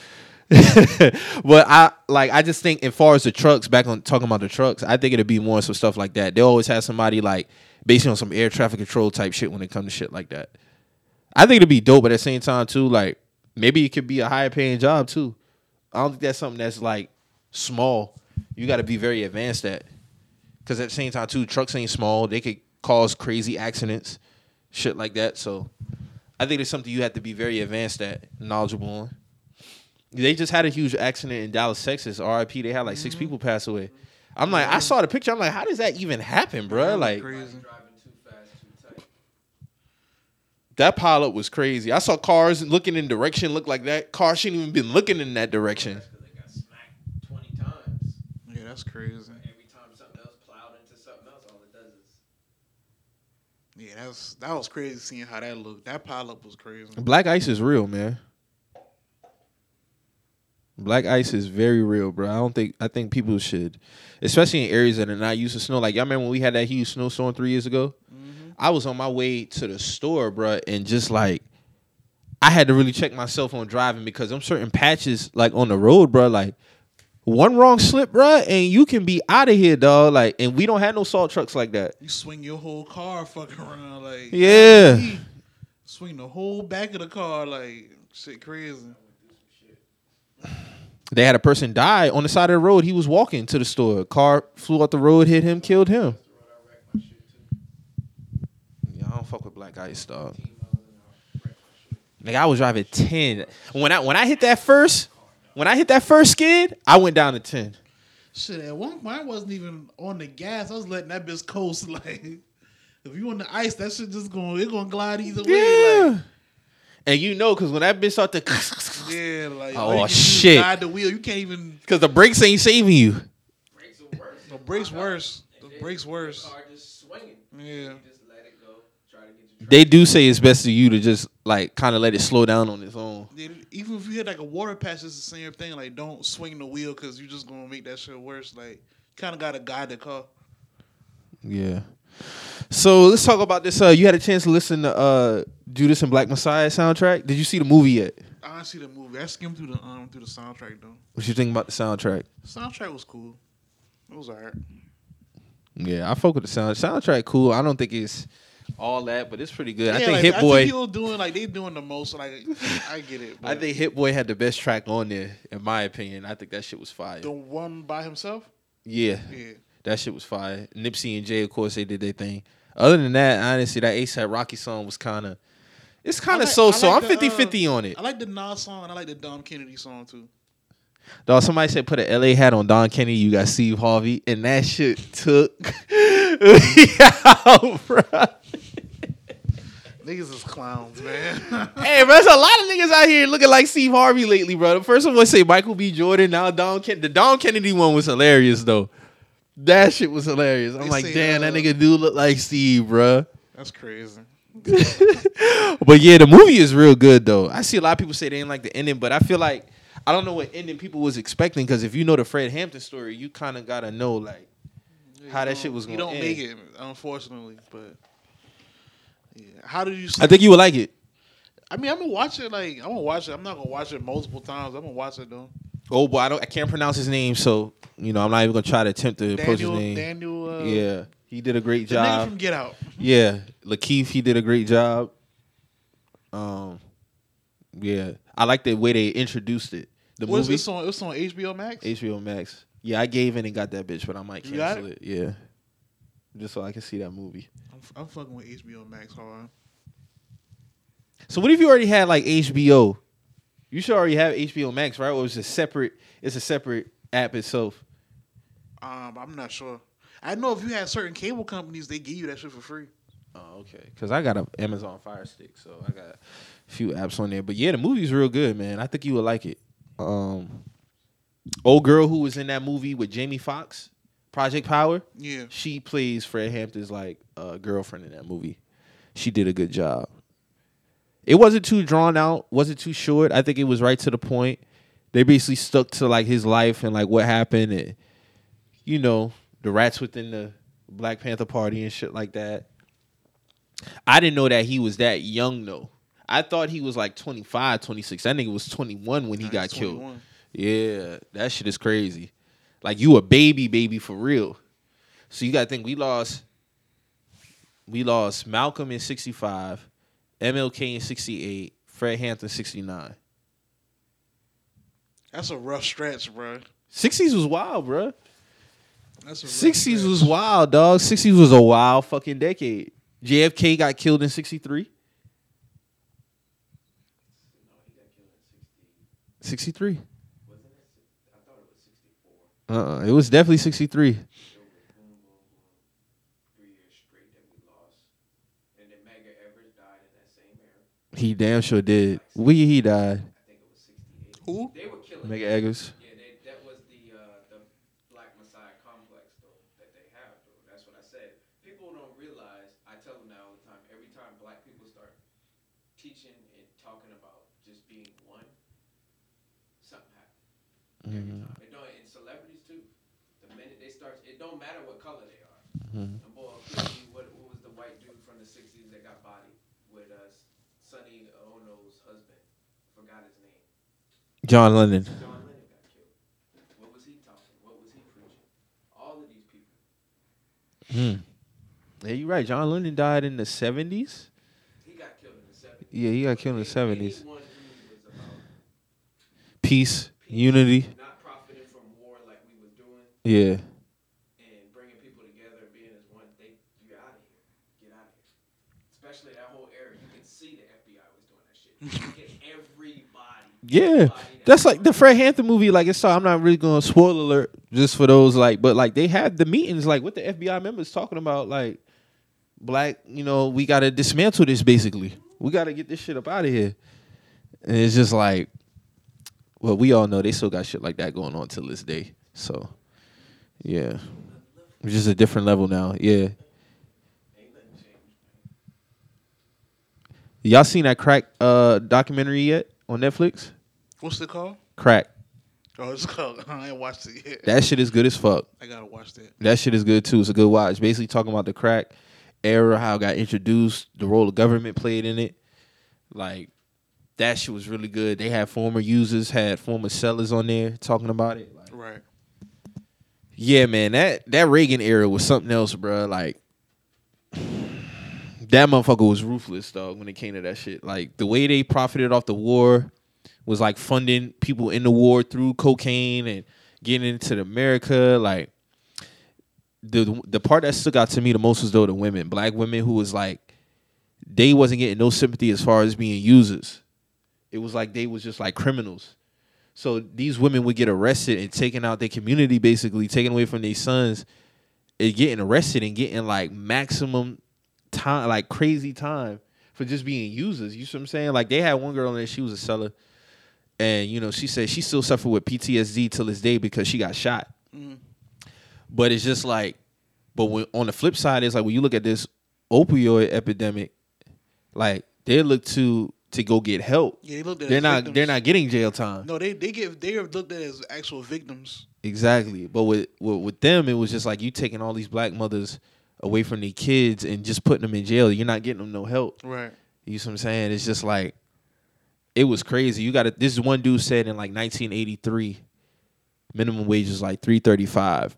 but I like I just think as far as the trucks, back on talking about the trucks, I think it'd be more some stuff like that. They always have somebody like based on some air traffic control type shit when it comes to shit like that. I think it'd be dope, but at the same time too, like maybe it could be a higher paying job too. I don't think that's something that's like small. You got to be very advanced at. Because at the same time, too, trucks ain't small. They could cause crazy accidents, shit like that. So I think it's something you have to be very advanced at, knowledgeable on. They just had a huge accident in Dallas, Texas. RIP. They had like six mm-hmm. people pass away. I'm like, I saw the picture. I'm like, how does that even happen, bro? Like crazy. Driving too fast, too tight. that pileup was crazy. I saw cars looking in direction look like that. Car shouldn't even been looking in that direction. That's they got smacked 20 times. Yeah, that's crazy. Every time something else plowed into something else, all it does is. Yeah, that's that was crazy seeing how that looked. That pileup was crazy. Black ice is real, man. Black ice is very real, bro. I don't think I think people should, especially in areas that are not used to snow. Like y'all remember when we had that huge snowstorm three years ago? Mm-hmm. I was on my way to the store, bro, and just like I had to really check myself on driving because I'm certain patches like on the road, bro. Like one wrong slip, bro, and you can be out of here, dog. Like, and we don't have no salt trucks like that. You swing your whole car fucking around like Yeah. Swing the whole back of the car like shit crazy. They had a person die on the side of the road. He was walking to the store. Car flew out the road, hit him, killed him. Yeah, I don't fuck with black ice, dog. Nigga, I was driving ten. When I when I hit that first, when I hit that first skid, I went down to ten. Shit, at one point I wasn't even on the gas. I was letting that bitch coast. Like, if you on the ice, that shit just going, it gonna glide either way. Yeah. And you know, cause when that bitch start to, Like, yeah, like Oh, you can do is shit. Guide the wheel. You can't even. cause the brakes ain't saving you. Brakes are worse. The brakes worse. The brakes worse. Car just swinging. Yeah. You just let it go. Try to get your They do say it's best for you to just like kind of let it slow down on its own. Yeah, Even if you hit like a water patch, it's the same thing. Like, don't swing the wheel because you're just gonna make that shit worse. Like, kind of gotta guide the car. Yeah. So let's talk about this. Uh, you had a chance to listen to uh, Judas and Black Messiah soundtrack. Did you see the movie yet? I didn't see the movie. I skimmed through the um through the soundtrack though. What you think about the soundtrack? The soundtrack was cool. It was alright. Yeah, I fuck with the sound. Soundtrack cool. I don't think it's all that, but it's pretty good. I think like, Hit I Boy. think people doing like they doing the most. Like I get it. I think Hit Boy had the best track on there, in my opinion. I think that shit was fire. the one by himself. Yeah, Yeah. That shit was fire. Nipsey and Jay, of course, they did their thing. Other than that, honestly, that ASAP Rocky song was kind of, it's kind of like- so so. like I'm the, 50 uh, 50 on it. I like the Nas song and I like the Dom Kennedy song too. Dog, somebody said put a LA hat on Dom Kennedy. You got Steve Harvey, and that shit took me out, bro. Niggas is clowns, man. Hey, bro, there's a lot of niggas out here looking like Steve Harvey lately, bro. The first one was say Michael B. Jordan. Now Don Ken- the Dom Kennedy one was hilarious though. That shit was hilarious. I'm They like, say, damn, that uh, nigga do look like Steve, bro. That's crazy. But yeah, the movie is real good though. I see a lot of people say they didn't like the ending, but I feel like I don't know what ending people was expecting because if you know the Fred Hampton story, you kind of gotta know like how that shit was You gonna don't make it, unfortunately. But yeah, how did you? See I think you would like it. I mean, I'm gonna watch it. Like I'm gonna watch it. I'm not gonna watch it multiple times. I'm gonna watch it though. Oh boy, I don't. I can't pronounce his name, so you know I'm not even gonna try to attempt to approach his name. Daniel. Uh, yeah, he did a great the nigga job. from Get Out. Yeah, Lakeith, he did a great job. Um, yeah, I like the way they introduced it. The What's movie this on? It's on HBO Max. HBO Max. Yeah, I gave in and got that bitch, but I might cancel it? Yeah, just so I can see that movie. I'm, I'm fucking with HBO Max hard. So what if you already had like HBO? You should already have HBO Max, right? Or it's a separate? It's a separate app itself. Um, I'm not sure. I know if you had certain cable companies, they give you that shit for free. Oh, okay. Because I got an Amazon Fire Stick, so I got a few apps on there. But yeah, the movie's real good, man. I think you would like it. Um, old girl who was in that movie with Jamie Foxx, Project Power. Yeah. She plays Fred Hampton's like uh, girlfriend in that movie. She did a good job. It wasn't too drawn out, wasn't too short. I think it was right to the point. They basically stuck to like his life and like what happened and you know, the rats within the Black Panther Party and shit like that. I didn't know that he was that young though. I thought he was like 25, 26. That nigga was 21 when he Nah, got killed. 21. Yeah, that shit is crazy. Like you a baby, baby for real. So you gotta think we lost. We lost Malcolm in sixty five, MLK in '68, Fred Hampton '69. That's a rough stretch, bro. '60s was wild, bro. That's '60s was wild, dog. '60s was a wild fucking decade. JFK got killed in '63. 63. Uh-uh. It was definitely 63. He damn sure did. We he died. I think it was 68. Who? They were killing. Medgar Evers. Yeah, they, that was the uh, the Black Messiah complex though that they have though. That's what I said. People don't realize. I tell them now all the time. Every time Black people start teaching and talking about just being one, something happens. Every time. It don't. And celebrities too. The minute they start, it don't matter what color they are. And boy, I'll tell you what, what was the white dude from the '60s that got bodied with uh, Sonny Ono's husband? Forgot his name. John Lennon. John Lennon got killed. What was he talking? What was he preaching? All of these people. Hmm. Yeah, you're right. John Lennon died in the seventies. He got killed in the 70s. Yeah, he got killed in the seventies. Anyone who was about Peace, unity. not profiting from war like we was doing Yeah. and bringing people together and being as one, they you out of here. Get out of here. Especially that whole era. You can see the FBI was doing that shit. You can get everybody. Yeah, that's like the Fred Hampton movie. Like it's, I'm not really going to spoil alert just for those like, but like they had the meetings like with the FBI members talking about like black. You know, we got to dismantle this. Basically, we got to get this shit up out of here. And it's just like, well, we all know they still got shit like that going on till this day. So, yeah, it's just a different level now. Yeah, y'all seen that crack uh documentary yet on Netflix? What's it called? Crack. Oh, it's called. I ain't watched it yet. That shit is good as fuck. I gotta watch that. That shit is good too. It's a good watch. Basically talking about the crack era, how it got introduced, the role the government played in it. Like that shit was really good. They had former users, had former sellers on there talking about it. Like, Right. yeah, man, that that Reagan era was something else, bro. Like that motherfucker was ruthless, dog. When it came to that shit, like the way they profited off the war was like funding people in the war through cocaine and getting into America. Like the the part that stuck out to me the most was though the women, black women who was like they wasn't getting no sympathy as far as being users. It was like they was just like criminals. So these women would get arrested and taken out their community, basically taken away from their sons, and getting arrested and getting like maximum time, like crazy time for just being users. You see what I'm saying? Like they had one girl in there, she was a seller, and you know she said she still suffered with PTSD till this day because she got shot. Mm. But it's just like, but when on the flip side, it's like when you look at this opioid epidemic, like they look to to go get help. Yeah, they looked at they're not victims. they're not getting jail time. No, they they get they are looked at as actual victims. Exactly. But with, with with them, it was just like you taking all these black mothers away from their kids and just putting them in jail. You're not getting them no help. Right. You see what I'm saying? It's just like it was crazy. You got to This is one dude said in like 1983, minimum wage was like 335,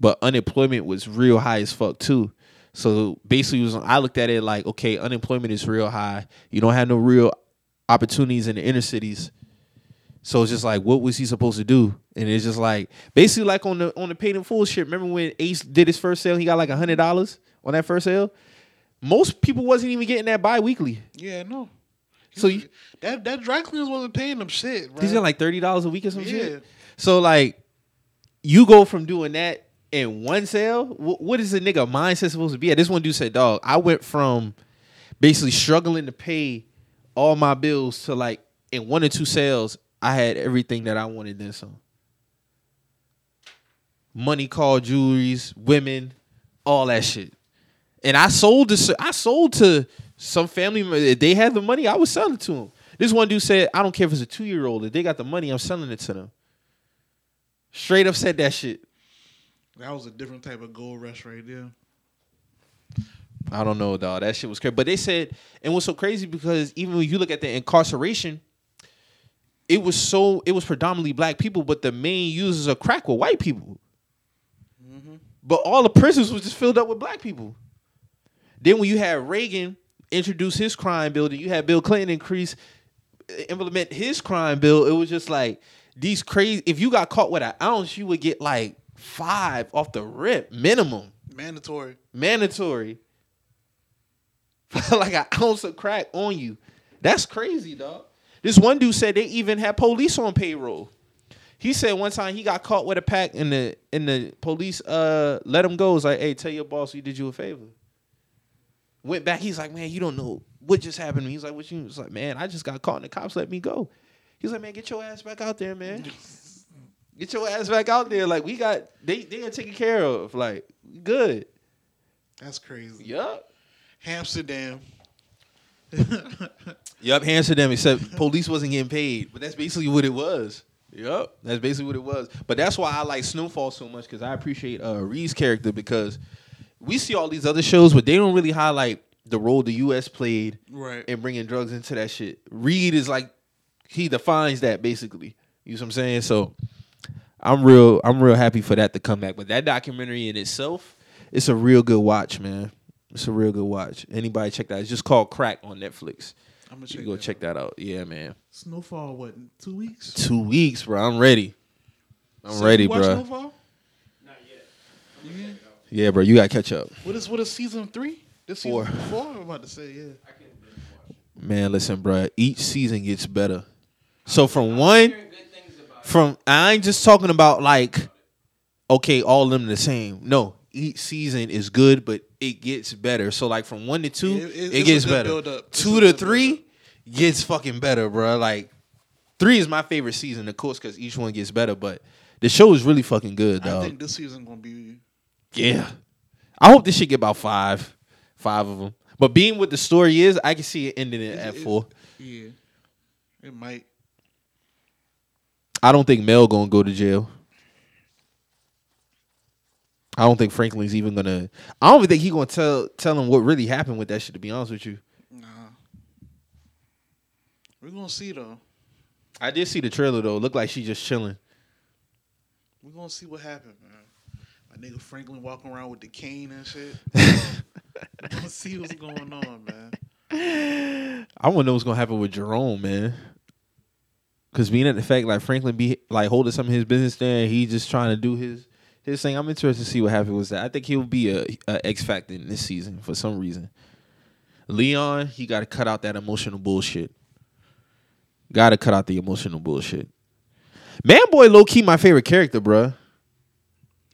but unemployment was real high as fuck too. So basically, was I looked at it like, okay, unemployment is real high. You don't have no real opportunities in the inner cities. So it's just like, what was he supposed to do? And it's just like, basically, like on the on the paid in full shit. Remember when Ace did his first sale? He got like a hundred dollars on that first sale. Most people wasn't even getting that bi-weekly. Yeah, no. So you, That that dry cleaners wasn't paying them shit. Right? these are like thirty dollars a week or some Yeah. shit. So like, you go from doing that in one sale. wh- what is a nigga mindset supposed to be at? This one dude said, "Dog, I went from basically struggling to pay all my bills to like in one or two sales, I had everything that I wanted then some. Money, car, jewelries, women, all that shit. And I sold to I sold to some family. If they had the money, I was selling to them. This one dude said, "I don't care if it's a two year old. If they got the money, I'm selling it to them." Straight up said that shit. That was a different type of gold rush right there. I don't know, dog. That shit was crazy. But they said, and what's so crazy because even when you look at the incarceration, it was so it was predominantly black people, but the main users of crack were white people. Mm-hmm. But all the prisons was just filled up with black people. Then when you had Reagan introduce his crime bill, then you had Bill Clinton increase implement his crime bill. It was just like these crazy. If you got caught with an ounce, you would get like Five off the rip, minimum, Mandatory. mandatory. like an ounce of crack on you. That's crazy, dog. This one dude said they even had police on payroll. He said one time he got caught with a pack and the and the police uh let him go. It was like, hey, tell your boss he did you a favor. Went back, he's like, man, you don't know what just happened to me. He's like, what you? He's like, man, I just got caught and the cops let me go. He's like, man, get your ass back out there, man. Get your ass back out there. Like we got they they are taken care of. Like good. That's crazy. Yup. Hamsterdam. Yup, answered them except police wasn't getting paid. But that's basically what it was. Yup, that's basically what it was. But that's why I like Snowfall so much because I appreciate uh Reed's character because we see all these other shows, but they don't really highlight the role the U.S. played Right. in bringing drugs into that shit. Reed is like he defines that basically. You know what I'm saying? So I'm real I'm real happy for that to come back. But that documentary in itself, it's a real good watch, man. It's a real good watch. Anybody check that? It's just called Crack on Netflix. I'm gonna check go that check that out. Yeah, man. Snowfall. What? Two weeks. Two weeks, bro. I'm ready. I'm So ready, you watch bro. Snowfall? Not yet. Yeah. Yeah, bro. You gotta catch up, What is what is season three? This Four. season four. I'm about to say yeah. I can binge watch. man. Listen, bro. Each season gets better. So from one, Hearing good things about it. from I ain't just talking about like, okay, all of them the same. No, each season is good, but it gets better. So like from one to two, Yeah, it- it, it's a gets good better. build-up. It's Two a to good three gets fucking better, bro. Like three is my favorite season, of course, because each one gets better. But the show is really fucking good, though. I dog. think this season gonna be. Yeah. I hope this shit get about five, five of them. But being what the story is, I can see it ending it at four. Yeah. It might. I don't think Mel gonna go to jail. I don't think Franklin's even gonna. I don't even think he gonna tell tell him what really happened with that shit. To be honest with you, Nah. We're gonna see though. I did see the trailer though. Looked like she just chilling. We're gonna see what happened. My nigga Franklin walking around with the cane and shit. Gonna see what's going on, man. I want to know what's gonna happen with Jerome, man. Cause being at the fact like Franklin be like holding some of his business there, and he just trying to do his his thing. I'm interested to see what happens with that. I think he'll be a, a X factor in this season for some reason. Leon, he got to cut out that emotional bullshit. Got to cut out the emotional bullshit. Man, boy, low key my favorite character, bruh.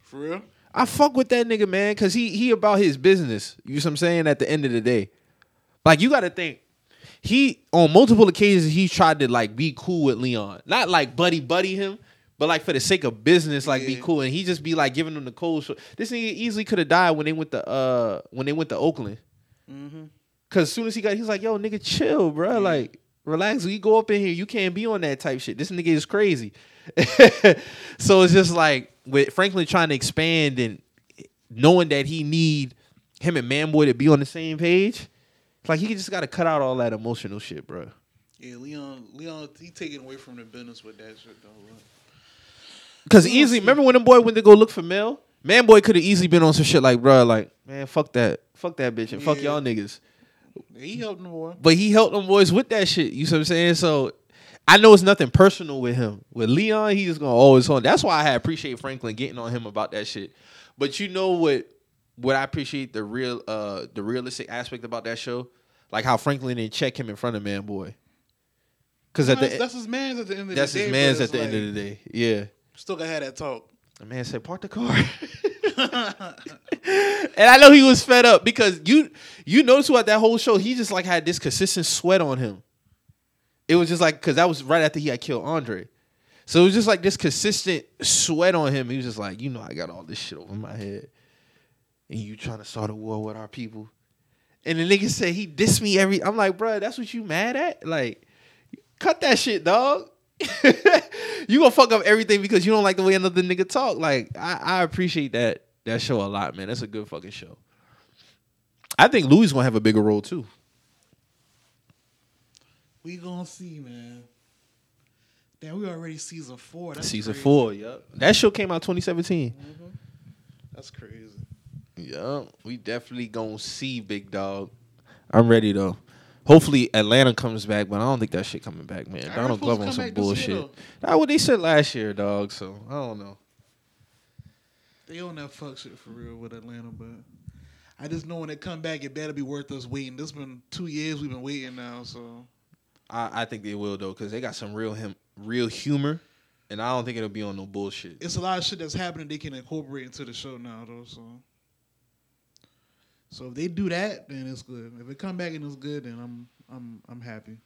For real? I fuck with that nigga, man, cause he he about his business. You know what I'm saying? At the end of the day, like you got to think, he on multiple occasions he tried to like be cool with Leon, not like buddy buddy him, but like for the sake of business, like be cool, and he just be like giving him the cold. Show. This nigga easily could have died when they went to uh when they went to Oakland, Mm-hmm. cause as soon as he got, he's like, yo, nigga, chill, bro, like. Relax. We go up in here. You can't be on that type shit. This nigga is crazy. so it's just like with Franklin trying to expand and knowing that he need him and Manboy to be on the same page. It's like he just got to cut out all that emotional shit, bro. Yeah, Leon. Leon, he taking away from the business with that shit though. Because easily, remember when the boy went to go look for Mel? Manboy could have easily been on some shit like, bro, like man, fuck that, fuck that bitch, and fuck y'all niggas. He helped the boy. But he helped them boys with that shit. You see what I'm saying? So I know it's nothing personal with him. With Leon, he's just gonna always hold. That's why I appreciate Franklin getting on him about that shit. But you know what? What I appreciate the real, uh, the realistic aspect about that show, like how Franklin didn't check him in front of Manboy. Because at that's, the that's his man's at the end of that's the day. That's his man's at the it's end of the day. Yeah. Still gonna have that talk. The man said, "Park the car." and I know he was fed up because you you notice throughout that whole show, he just like had this consistent sweat on him. It was just like because that was right after he had killed Andre, so it was just like this consistent sweat on him. He was just like, you know, I got all this shit over my head, and you trying to start a war with our people. And the nigga said he dissed me every. I'm like, bro, that's what you mad at? Like, cut that shit, dog. you gonna fuck up everything because you don't like the way another nigga talk. Like, I, I appreciate that that show a lot, man. That's a good fucking show. I think Louis gonna have a bigger role too. We gonna see, man. Damn, we already season four. That's Season crazy. four, yep. That show came out 2017. Mm-hmm. That's crazy. Yup, we definitely gonna see Big Dog. I'm ready though. Hopefully Atlanta comes back, but I don't think that shit coming back, man. I Donald Glover on some year, bullshit. That's what they said last year, dog. So I don't know. They on that fuck shit for real with Atlanta, but I just know when they come back, it better be worth us waiting. This been two years we've been waiting now, so I, I think they will though, because they got some real him, real humor, and I don't think it'll be on no bullshit. it's a lot of shit that's happening they can incorporate into the show now, though. So, so if they do that, then it's good. If it come back and it's good, then I'm I'm I'm happy.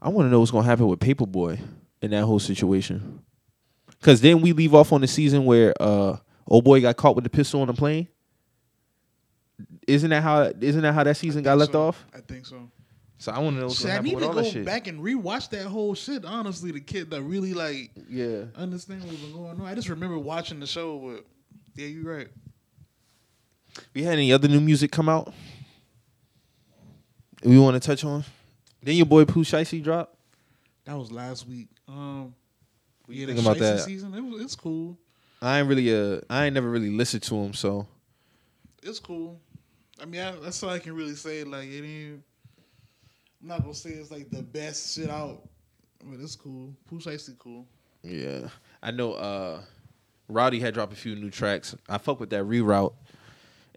I want to know what's gonna happen with Paper Boi in that whole situation. Cause then we leave off on the season where uh old boy got caught with the pistol on the plane. Isn't that how? Isn't that how that season got left so. off? I think so. So I want to know what's Shit, gonna I need to go back and rewatch that whole shit. Honestly, the kid that really like Yeah. understand what's been going on. I just remember watching the show, but yeah, you're right. We had any other new music come out? We want to touch on? Then your boy Pooh Shiesty drop. That was last week. Um, What yeah, think about that? season. It was, it's cool. I ain't really uh I ain't never really listened to him, so It's cool. I mean, I, that's all I can really say. Like, it ain't. I'm not gonna say it's like the best shit out, but it's cool. Pooh Shiesty cool. yeah. I know uh Roddy had dropped a few new tracks. I fuck with that reroute.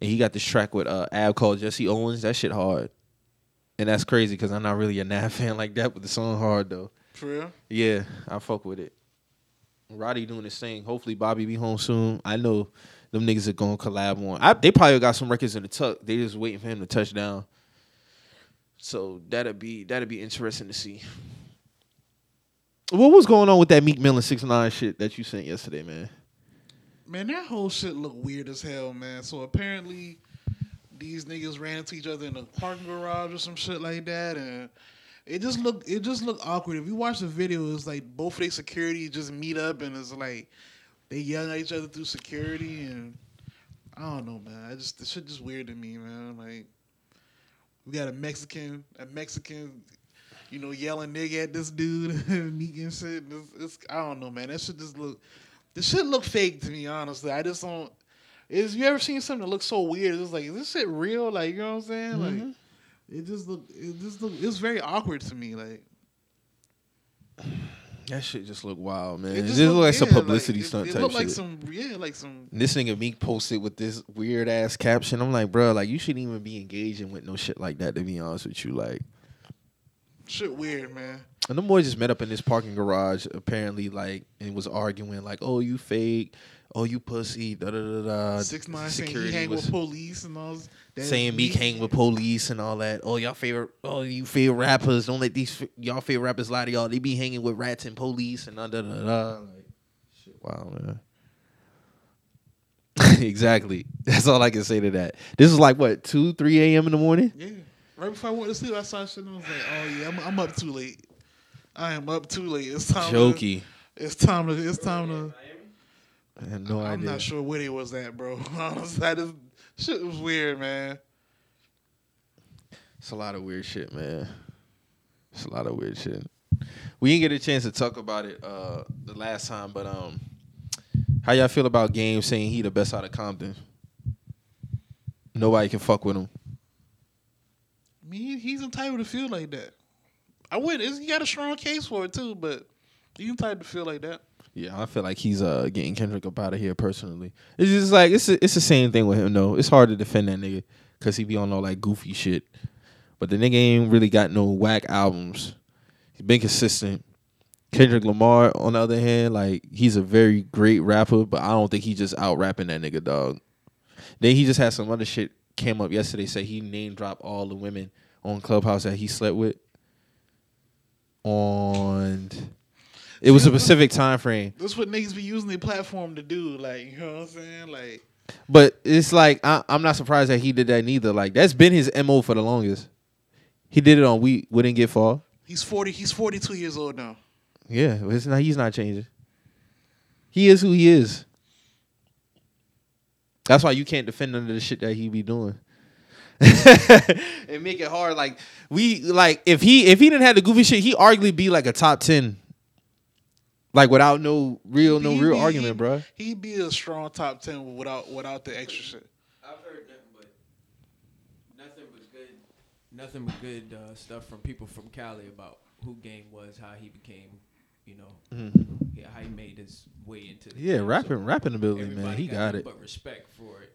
And he got this track with uh Ab called Jesse Owens. That shit hard. And that's crazy because I'm not really a Nav fan like that, but the song hard though. For real. Yeah, I fuck with it. Roddy doing his thing. Hopefully Bobby be home soon. I know them niggas are gonna collab on. I, they probably got some records in the tuck. They just waiting for him to touch down. So that'll be that'll be interesting to see. What was going on with that Meek Mill and Six Nine shit that you sent yesterday, man? Man, that whole shit look weird as hell, man. So apparently, these niggas ran into each other in a parking garage or some shit like that, and it just look it just look awkward. If you watch the video, it's like both of their security just meet up, and it's like they yelling at each other through security, and I don't know, man. I just the shit just weird to me, man. Like we got a Mexican, a Mexican. You know, yelling nigga at this dude, and shit. It's, it's, I don't know, man. That shit just look this shit look fake to me, honestly. I just don't. Is you ever seen something that looks so weird? It's like, is this shit real? Like, you know what I'm saying? Mm-hmm. Like, it just look, it just look, it's very awkward to me. Like, That shit just look wild, man. it It just just look like some publicity it- stunt It, type look shit. like some, yeah, like some. this nigga Meek posted with this weird ass caption. I'm like, bro, like you shouldn't even be engaging with no shit like that. To be honest with you, like. Shit weird, man. And the boys just met up in this parking garage, apparently, like, and was arguing, like, "Oh, you fake, oh, you pussy." Da da da da. Six nine saying he hang was with police and all. this- saying Meek hang with police and all that. Oh, y'all favorite, oh, you favorite rappers. Don't let these y'all favorite rappers lie to y'all. They be hanging with rats and police and da da da da. Like, shit, wow, man. exactly. That's all I can say to that. This is like what two, three a.m. in the morning. Yeah, right before I went to sleep, I saw shit and I was like, oh yeah, I'm, I'm up too late. I am up too late. It's time. To, Jokey. it's time to. It's time to. I have no I'm idea. not sure where they was at, bro. Honestly, I just shit was weird, man. It's a lot of weird shit, man. It's a lot of weird shit. We didn't get a chance to talk about it uh the last time, but um how y'all feel about Game saying he the best out of Compton? Nobody can fuck with him. I mean, he- he's entitled to feel like that. I wouldn't. He got a strong case for it too, but he's entitled to feel like that. Yeah, I feel like he's uh getting Kendrick up out of here personally. It's just like it's it's the same thing with him though. It's hard to defend that nigga because he be on all like goofy shit. But the nigga ain't really got no whack albums. He's been consistent. Kendrick Lamar, on the other hand, like he's a very great rapper, but I don't think he just out rapping that nigga dog. Then he just had some other shit came up yesterday. Say he name dropped all the women on Clubhouse that he slept with. On, it was a specific time frame. That's what niggas be using their platform to do. Like, you know what I'm saying? Like, But it's like I, I'm not surprised that he did that neither. Like that's been his mo for the longest. He did it on we wouldn't get far. he's 40. He's 42 years old now. Yeah, it's not. He's not changing. He is who he is. That's why you can't defend none of the shit that he be doing. and make it hard. Like we like if he if he didn't have the goofy shit, he arguably be like a top ten. Like without no real no He'd real be- argument, bro. He'd be a strong top 10 without without the extra shit. I've heard nothing but nothing but good, nothing but good uh, stuff from people from Cali about who Game was, how he became, You know, Mhm. yeah, how he made his way into the Yeah, game. rapping, So rapping ability, man. He got nothing it. But respect for it.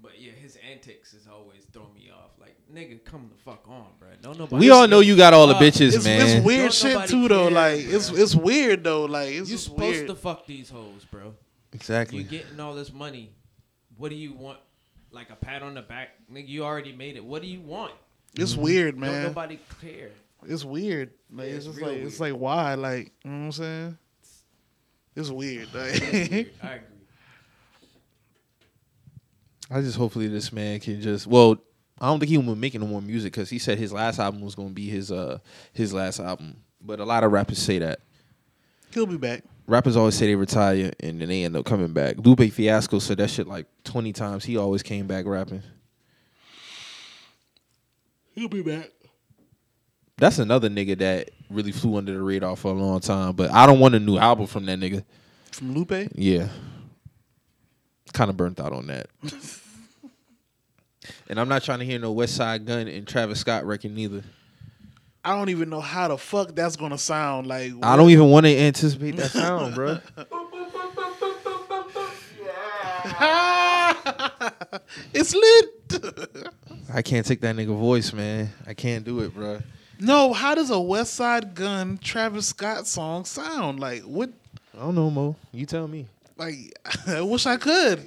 But yeah, his antics is always throwing me off. Like, nigga, come the fuck on, bro. No, nobody. We all know you got all the bitches, It's, man. it's weird Don't shit nobody too though. care, Like it's bro. it's weird though. Like it's You just supposed weird. to fuck these hoes, bro. Exactly. You getting all this money. What do you want? Like a pat on the back, nigga. You already made it. What do you want? it's weird, Don't man. nobody care. It's weird. Like Yeah, it's it's just real like it's like why? Like you know what I'm saying? It's weird. Like, weird. I agree. I just hopefully this man can just well. I don't think he will be making no more music because he said his last album was gonna be his uh his last album. But a lot of rappers say that. he'll be back. Rappers always say they retire and then they end up coming back. Lupe Fiasco said that shit like twenty times. He always came back rapping. He'll be back. That's another nigga that really flew under the radar for a long time. But I don't want a new album from that nigga. From Lupe? Yeah. Kind of burnt out on that. and I'm not trying to hear no Westside Gunn and Travis Scott record neither. I don't even know how the fuck that's gonna sound. Like I don't even want to anticipate that sound, bro. it's lit. I can't take that nigga voice, man. I can't do it, bro. no, how does a Westside Gunn Travis Scott song sound? Like what? I don't know, Mo. You tell me. Like I wish I could.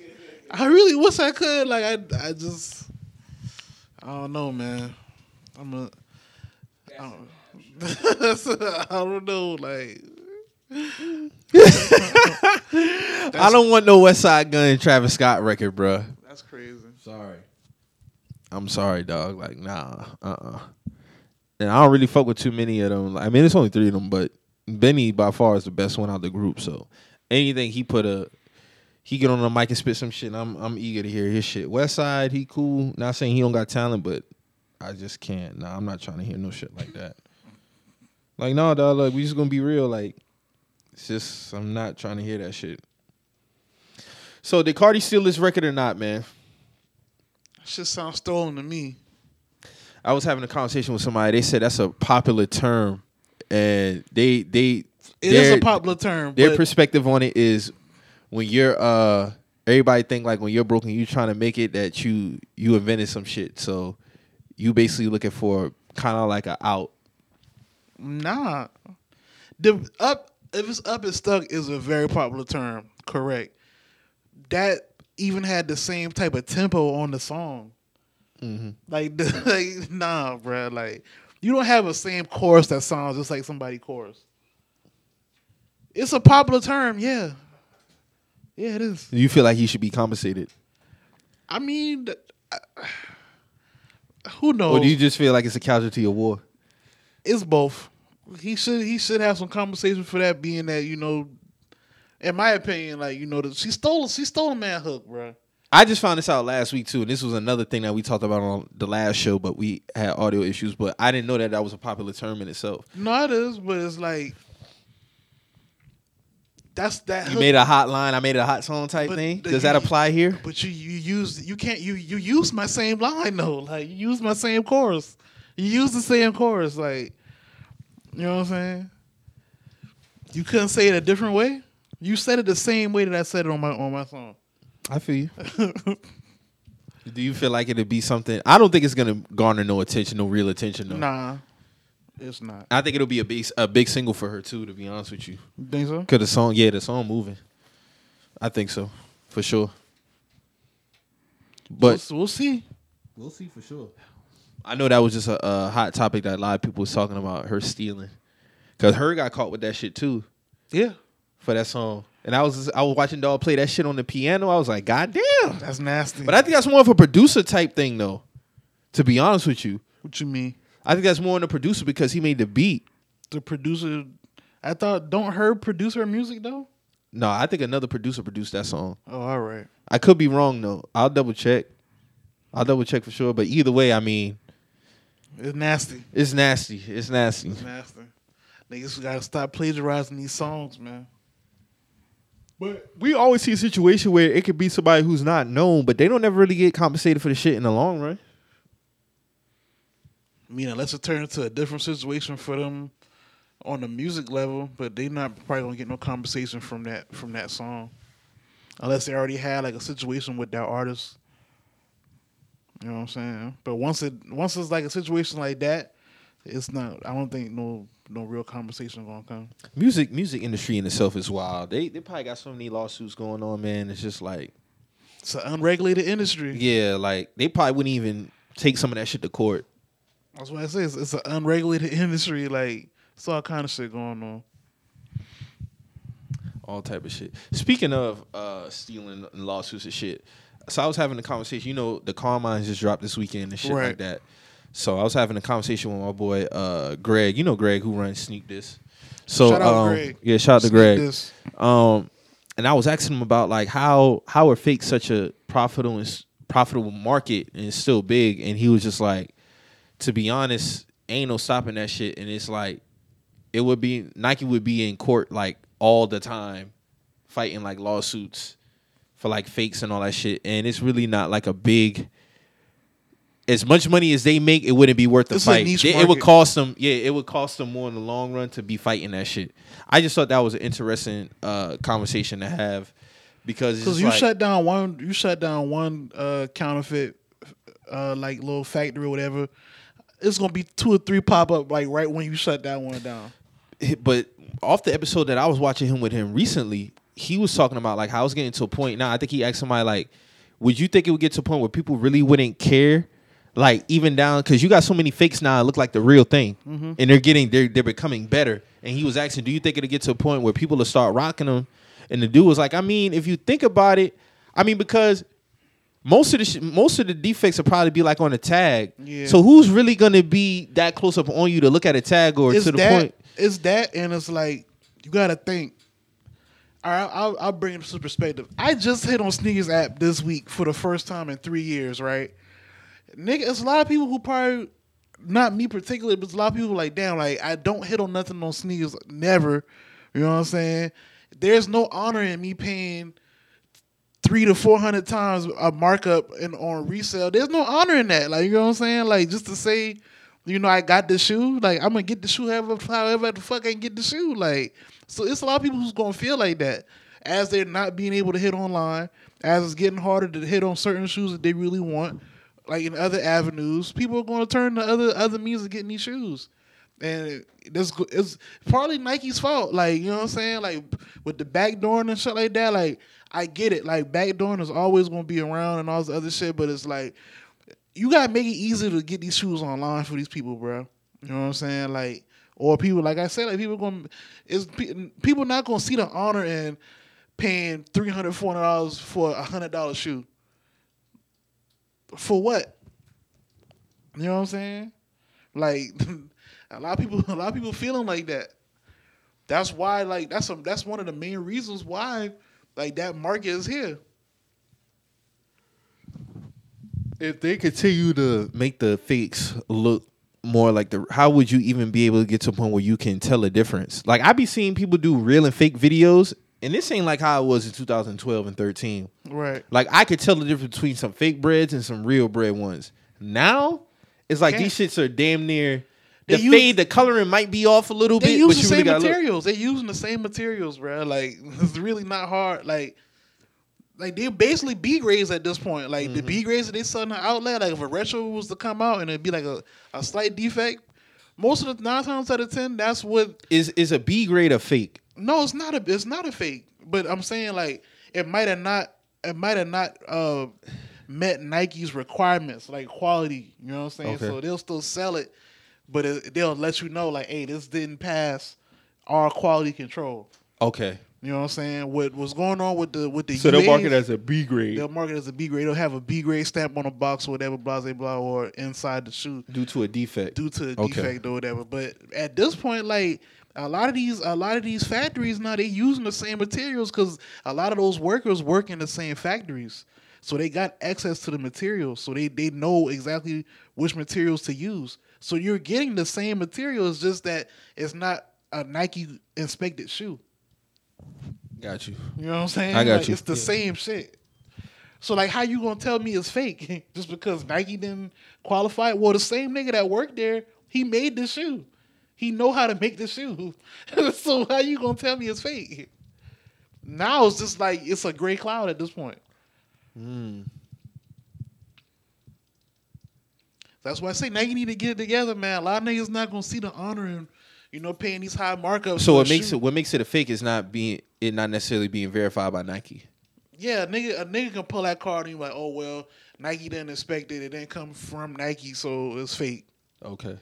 I really wish I could. Like I, I just, I don't know, man. I'm a, I don't, I don't know. Like I don't want no Westside Gunn and Travis Scott record, bro. that's crazy. Sorry. I'm sorry, dog. Like, nah, uh, uh And I don't really fuck with too many of them. I mean, it's only three of them, but Benny by far is the best one out of the group. So anything he put a, he get on the mic and spit some shit. I'm I'm eager to hear his shit. Westside, he cool. Not saying he don't got talent, but I just can't. Nah, I'm not trying to hear no shit like that. Like, no, dog. Like, we just gonna be real. Like, it's just I'm not trying to hear that shit. So did Cardi steal this record or not, man? Shit sounds stolen to me. I was having a conversation with somebody. They said that's a popular term, and they they It is a popular term. Their perspective on it is when you're uh everybody think like when you're broken, you trying to make it that you you invented some shit. So you basically looking for kind of like a out. Nah. The up if it's up and stuck is a very popular term. Correct. That even had the same type of tempo on the song. Mhm. Like, like nah, bro. Like you don't have a same chorus that sounds just like somebody chorus. It's a popular term, yeah. Yeah, it is. You feel like he should be compensated, I mean, uh, who knows? or do you just feel like it's a casualty of war? It's both. He should he should have some compensation for that, being that you know, in my opinion, like you know, she stole she stole a man hook, bro. I just found this out last week too, and this was another thing that we talked about on the last show, but we had audio issues. But I didn't know that that was a popular term in itself. No, it is, but it's like that's that. You made a hot line, I made a hot song type But thing. the- Does that apply here? but you you use you can't you you use my same line though. Like you use my same chorus. You use the same chorus. Like you know what I'm saying. You couldn't say it a different way. You said it the same way that I said it on my on my song. I feel you. Do you feel like it'd be something? I don't think it's gonna garner no attention, no real attention. though. Nah, it's not. I think it'll be a big, a big single for her too. To be honest with you, You think so? cause the song, yeah, the song moving. I think so, for sure. But we'll, we'll see. We'll see for sure. I know that was just a, a hot topic that a lot of people was talking about her stealing, cause her got caught with that shit too Yeah, for that song. And I was I was watching Dog play that shit on the piano. I was like, God damn. that's nasty. But I think that's more of a producer type thing though. To be honest with you, what you mean? I think that's more on the producer because he made the beat. The producer, I thought don't her produce her music though. No, I think another producer produced that song. Oh, all right. I could be wrong though. I'll double check. I'll double check for sure. But either way, I mean, It's nasty. it's nasty. It's nasty. It's nasty. Niggas gotta stop plagiarizing these songs, man. But we always see a situation where it could be somebody who's not known, but they don't ever really get compensated for the shit in the long run. I mean, unless it turns into a different situation for them, on the music level, but they're not probably gonna get no compensation from that from that song, unless they already had like a situation with that artist. You know what I'm saying? But once it once it's like a situation like that, it's not. I don't think no no real conversation gonna come. Music music industry in itself is wild. They they probably got so many lawsuits going on, man. It's just like It's an unregulated industry. yeah, like they probably wouldn't even take some of that shit to court. That's what I say. It's, it's an unregulated industry. Like it's all kind of shit going on. all type of shit. Speaking of uh stealing and lawsuits and shit, so I was having a conversation. You know, the Carmines just dropped this weekend and shit Right. like that. So I was having a conversation with my boy uh Greg. You know Greg who runs Sneak This. So Shout out um, Greg. yeah, shout out to Sneak Greg. this. Um, and I was asking him about like how how are fake such a profitable profitable market and still big, and he was just like, to be honest, ain't no stopping that shit, and it's like, it would be Nike would be in court like all the time, fighting like lawsuits for like fakes and all that shit, and it's really not like a big. As much money as they make, it wouldn't be worth the It's fight. It- it would cost them, yeah, it would cost them more in the long run to be fighting that shit. I just thought that was an interesting uh, conversation to have because Because you like, shut down one, you shut down one uh, counterfeit, uh, like little factory or whatever. It's gonna be two or three pop up like right when you shut that one down. but off the episode that I was watching him with him recently, he was talking about like how it's getting to a point now. I think he asked somebody like, "Would you think it would get to a point where people really wouldn't care?" Like even down because you got so many fakes now, that look like the real thing, Mm-hmm. and they're getting they're they're becoming better. And he was asking, "Do you think it'll get to a point where people will start rocking them?" And the dude was like, "I mean, if you think about it, I mean because." Most of the sh- most of the defects will probably be like on a tag. Yeah. So who's really gonna be that close up on you to look at a tag or It's to the that. point? It's that, and it's like you gotta think. All right, I'll, I'll bring it to perspective. I just hit on sneakers app this week for the first time in three years. Right, nigga, it's a lot of people who probably not me particularly, but it's a lot of people like, damn, like I don't hit on nothing on sneakers, never. You know what I'm saying? There's no honor in me paying three to four hundred times a markup in on resale. There's no honor in that. Like you know what I'm saying? Like just to say, you know, I got the shoe. Like I'm gonna get the shoe however however the fuck I can get the shoe. Like so, it's a lot of people who's gonna feel like that as they're not being able to hit online, as it's getting harder to hit on certain shoes that they really want. Like in other avenues, people are to turn to other other means of getting these shoes. And this it's partly Nike's fault. Like, you know what I'm saying? Like with the backdooring and shit like that, like I get it. Like backdooring is always gonna be around and all this other shit, but it's like you gotta make it easy to get these shoes online for these people, bro. You know what I'm saying? Like or people like I said, like people going is people not gonna see the honor in paying three hundred, four hundred dollars for a hundred dollar shoe. For what? You know what I'm saying? Like a lot of people, a lot of people feeling like that. That's why, like, that's a, that's one of the main reasons why, like, that market is here. if they continue to make the fakes look more like the how would you even be able to get to a point where you can tell a difference like i be seeing people do real and fake videos and this ain't like how it was in 2012 and 13 Right. like i could tell the difference between some fake Breds and some real Bred ones now it's like Can't. these shits are damn near They the use- fade the coloring might be off a little They bit use but the same really gotta look. materials. They using the same materials, bro. Like it's really not hard. Like, like they're basically B grades at this point. Like Mm-hmm. the B grades that they sell in the outlet. Like if a retro was to come out and it'd be like a, a slight defect, most of the nine times out of ten, that's what is is a b grade a fake No, it's not a it's not a fake. But I'm saying like it might have not it might have not uh met Nike's requirements, like quality. You know what I'm saying? Okay. So they'll still sell it, but it, they'll let you know like, hey, this didn't pass our quality control. okay You know what I'm saying? What was going on with the with the so they'll mark it as a b grade they'll mark it as a B grade. They'll have a B grade stamp on the box or whatever, blah blah blah, or inside the shoe due to a defect due to a Okay. defect or whatever. But at this point, like a lot of these, a lot of these factories now they're using the same materials because a lot of those workers work in the same factories, so they got access to the materials, so they they know exactly which materials to use. So you're getting the same material. It's just that it's not a Nike inspected shoe. got you You know what I'm saying? I got Like, you. It's the same shit. So like, how you gonna tell me it's fake just because Nike didn't qualify? Well, the same nigga that worked there, he made the shoe. He know how to make the shoe. so how you gonna tell me it's fake? Now it's just like it's a gray cloud at this point. Mm. That's why I say now you need to get it together, man. A lot of niggas not gonna see the honor in, you know, paying these high markups. So what makes shoe. it what makes it a fake is not being it not necessarily being verified by Nike. Yeah, a nigga, a nigga can pull that card and be like, oh well, Nike didn't expect it. It didn't come from Nike, so it's fake. Okay.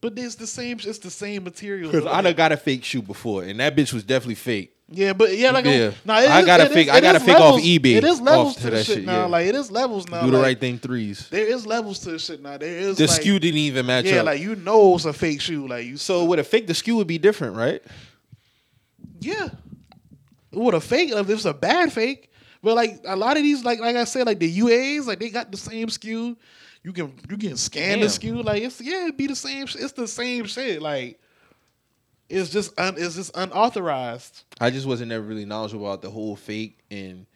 But it's the same. It's the same material. Because though. I done got a fake shoe before, and that bitch was definitely fake. Yeah, but yeah, like Yeah. Nah, I is- got a fake- I got is a fake off eBay It is levels to to that shit shit, now. yeah. Like it is levels now. Do the like, right thing threes. There is levels to the shit now. There is The like, SKU didn't even match Yeah, up. like you know it's a fake shoe. Like you. so with a fake, the SKU would be different, right? Yeah. With a fake, if it's a bad fake, but like a lot of these, like like I said, like the UAs, like they got the same SKU. You can you can scan the Damn. SKU. Like it's yeah, it be the same. It's the same shit. Like it's just un, it's just unauthorized. I just wasn't ever really knowledgeable about the whole fake and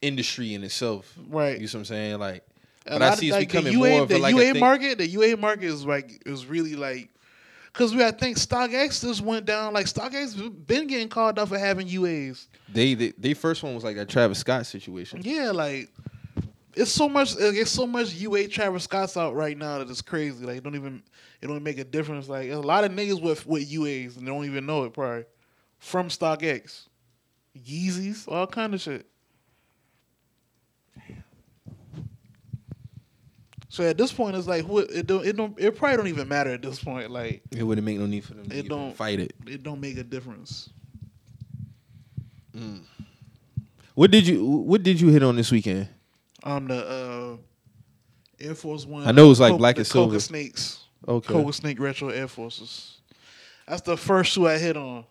industry in itself. Right. You see what I'm saying? Like, A but I see it's like, becoming UA, more of the a, like UA a market. The UA market is like is really like because we I think StockX just went down. Like StockX been getting called out for having UAs. They, they they first one was like that Travis Scott situation. Yeah, like it's so much. It's so much UA Travis Scott's out right now that it's crazy. Like it don't even it don't make a difference. Like a lot of niggas with with UAs and they don't even know it probably from StockX. Yeezys, all kind of shit. So at this point, it's like what it don't it don't it probably don't even matter at this point. Like It wouldn't make no need for them to It don't- fight it. it don't make a difference. Mm. What did you What did you hit on this weekend? On the uh, Air Force One, I know it's like Co- black and silver. Cocoa Snakes. Okay. Cocoa Snake Retro Air Forces. That's the first shoe I hit on.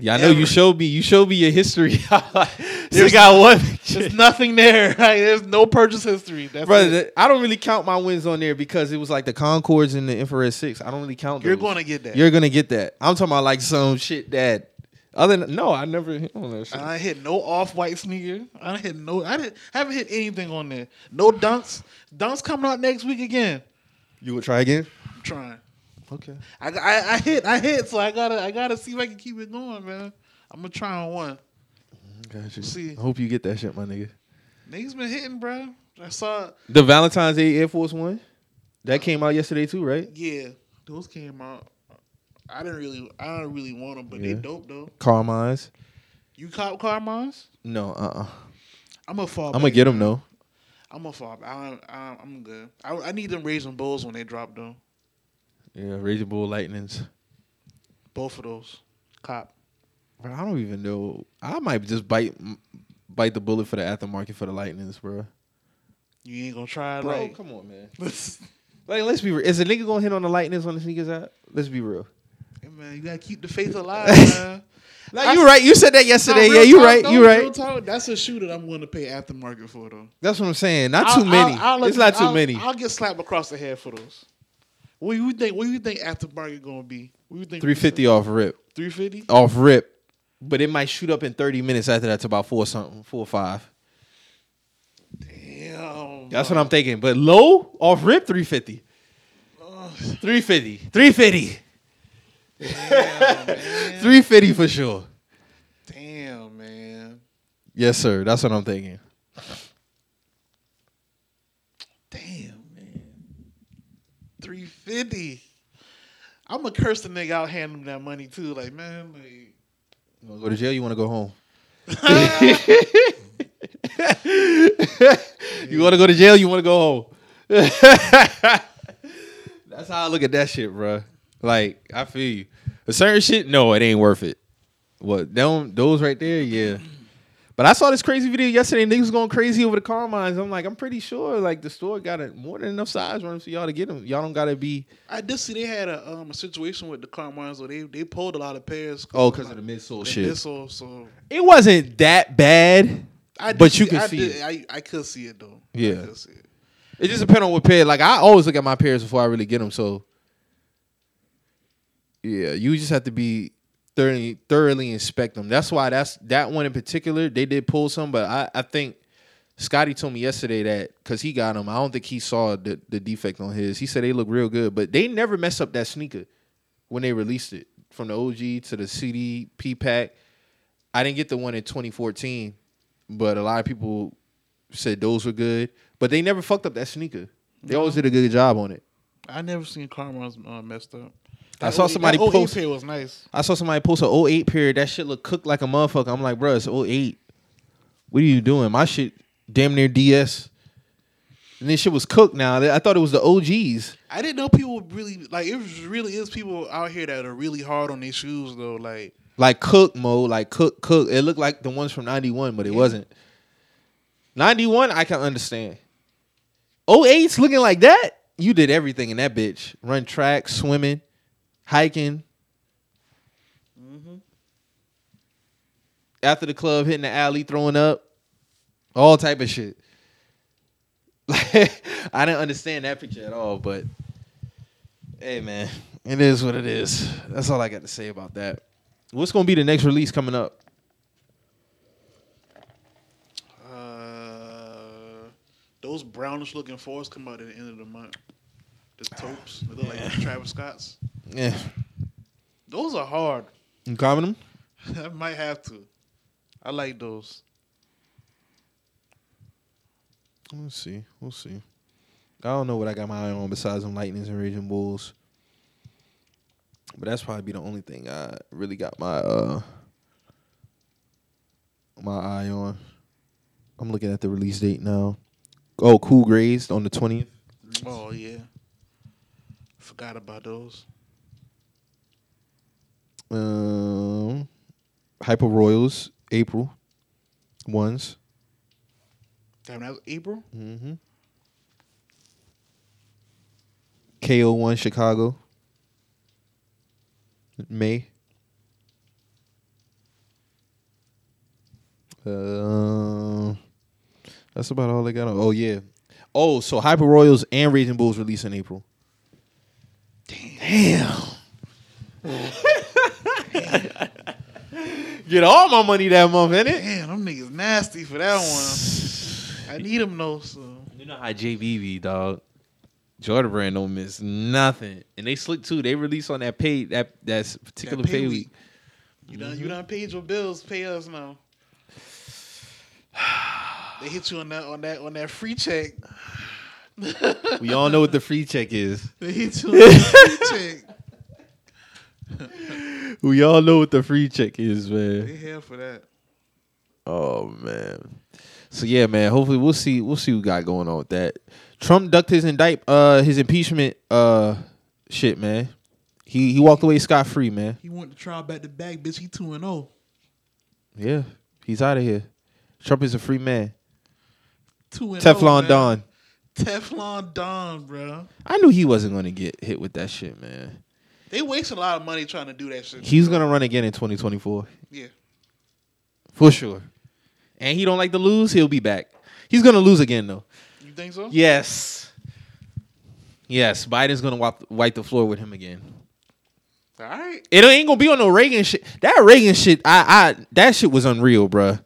Yeah, I know you showed me. You showed me your history. you got one. There's nothing there. Like, there's no purchase history. That's Brother, it. I don't really count my wins on there because it was like the Concords and the Infrared Six. I don't really count. You're going to get that. You're gonna get that. I'm talking about like some shit that other than, no, I never hit on that shit. I hit no off white sneaker. I didn't hit no. I didn't haven't hit anything on there. No dunks. Dunks coming out next week again. You would try again? I'm trying. Okay. I, I, I hit. I hit. So I gotta. I gotta see if I can keep it going, man. I'm gonna try on one. Got you. See. I hope you get that shit, my nigga. Niggas been hitting, bro. I saw. The Valentine's Day Air Force One that came out yesterday too, right? Yeah, those came out. I didn't really. I don't really want them, but Yeah. they dope though. Carmine's. You cop Carmines? No, uh, uh I'm gonna fall. I'm gonna get them though. I'm gonna fall. I, I, I'm good. I, I need them Raging Bulls when they drop though. Yeah, Raging Bull Lightnings. Both of those. Cop. But I don't even know. I might just bite bite the bullet for the aftermarket for the Lightnings, bro. You ain't gonna try Bro, like. come on, man. Like, let's be real. Is a nigga gonna hit on the Lightnings on the sneakers app? Let's be real man. You gotta keep the faith alive, man. like I, you right. You said that yesterday. Yeah, you right. Though, you right. That's a shoe that I'm willing to pay aftermarket for though. That's what I'm saying. Not I'll, too many. I'll, I'll, it's not too many. I'll get slapped across the head for those. What do you think? What do you think aftermarket gonna be? What do you think? Three fifty off rip. Three fifty off rip. But it might shoot up in thirty minutes after that to about four something, four or five. Damn. That's what I'm thinking. But low off rip three fifty. 350. 350. Three fifty for sure. Damn, man. Yes, sir. That's what I'm thinking. Damn, man. Three fifty. I'm gonna curse the nigga out, hand him that money too. Like, man, like. You wanna go to jail? You wanna go home? you wanna go to jail? You wanna go home? That's how I look at that shit, bro. Like I feel you. A certain shit, no, it ain't worth it. What them those right there, yeah. But I saw this crazy video yesterday. Niggas going crazy over the Carmines. I'm like, I'm pretty sure like the store got a, more than enough size runs for y'all to get them. Y'all don't gotta be I did see they had a um a situation with the Carmines where they they pulled a lot of pairs. oh because of the midsole the shit. missile, so It wasn't that bad. I But you see- can I see did- it. I, I could see it though. Yeah. I could see it. It just depends on what pair. Like I always look at my pairs before I really get them. So yeah, you just have to be thoroughly thoroughly inspect them. That's why that's that one in particular. They did pull some, but I I think Scotty told me yesterday that because he got them. I don't think he saw the the defect on his. He said they look real good, but they never mess up that sneaker. when they released it from the OG to the CD P pack. I didn't get the one in 2014, but a lot of people said those were good. But they never fucked up that sneaker. They always did a good job on it. I never seen Carmen's uh, messed up. I saw somebody that 08 post- was nice. I saw somebody post an 08 period. That shit look cooked like a motherfucker. I'm like, bro, it's 08. What are you doing? My shit damn near DS. And this shit was cooked now. I thought it was the OGs. I didn't know people would really like. It was- really is people out here that are really hard on their shoes though. Like Like cook mode, like cook, cook. It looked like the ones from 91, but it wasn't. 91, I can understand. 08's looking like that. You did everything in that bitch. Run track, swimming, hiking. After the club, hitting the alley, throwing up. All type of shit. Like, I didn't understand that picture at all, but hey man, it is what it is. That's all I got to say about that. What's gonna be the next release coming up? uh, those brownish looking fours come out at the end of the month. The taupes, they look like Travis Scott's. Yeah, Those are hard. you coming them? I might have to. I like those. We'll see. We'll see. I don't know what I got my eye on besides them Lightnings and Raging Bulls. But that's probably be the only thing I really got my uh my eye on. I'm looking at the release date now. Oh, Cool Grays on the twentieth. Oh yeah. Forgot about those. Um, Hyper Royals April ones. Damn, that was April. Mm-hmm. KO one Chicago. May. Uh, that's about all they got. On. Oh yeah. Oh, so Hyper Royals and Raging Bulls release in April. Damn. Get all my money that month, innit? Damn, them niggas nasty for that one. I need them though. So You know how JBB dog. Jordan Brand don't miss nothing, and they slick too. They release on that pay that that's particular That pay pay, week. week. you done you done paid your bills. Pay us now. They hit you on that on that on that free check. We all know what the free check is. They hit you on that free check. We all know what the free check is, man. They here for that. Oh man. So yeah, man. Hopefully we'll see. We'll see what got going on with that. Trump ducked his indict, uh, his impeachment, uh, shit, man. He he walked away scot free, man. He went to trial back to back, bitch. He two and oh. zero. Yeah, he's out of here. Trump is a free man. Two and Teflon oh, man. Don. Teflon Don, bro. I knew he wasn't gonna get hit with that shit, man. They waste a lot of money trying to do that shit. He's gonna run again in 2024 yeah. for sure. And he don't like to lose. He'll be back. He's gonna lose again though. You think so? Yes. Yes, Biden's gonna wipe, wipe the floor with him again. All right. It ain't gonna be on no Reagan shit. That Reagan shit, I, I, that shit was unreal, bruh.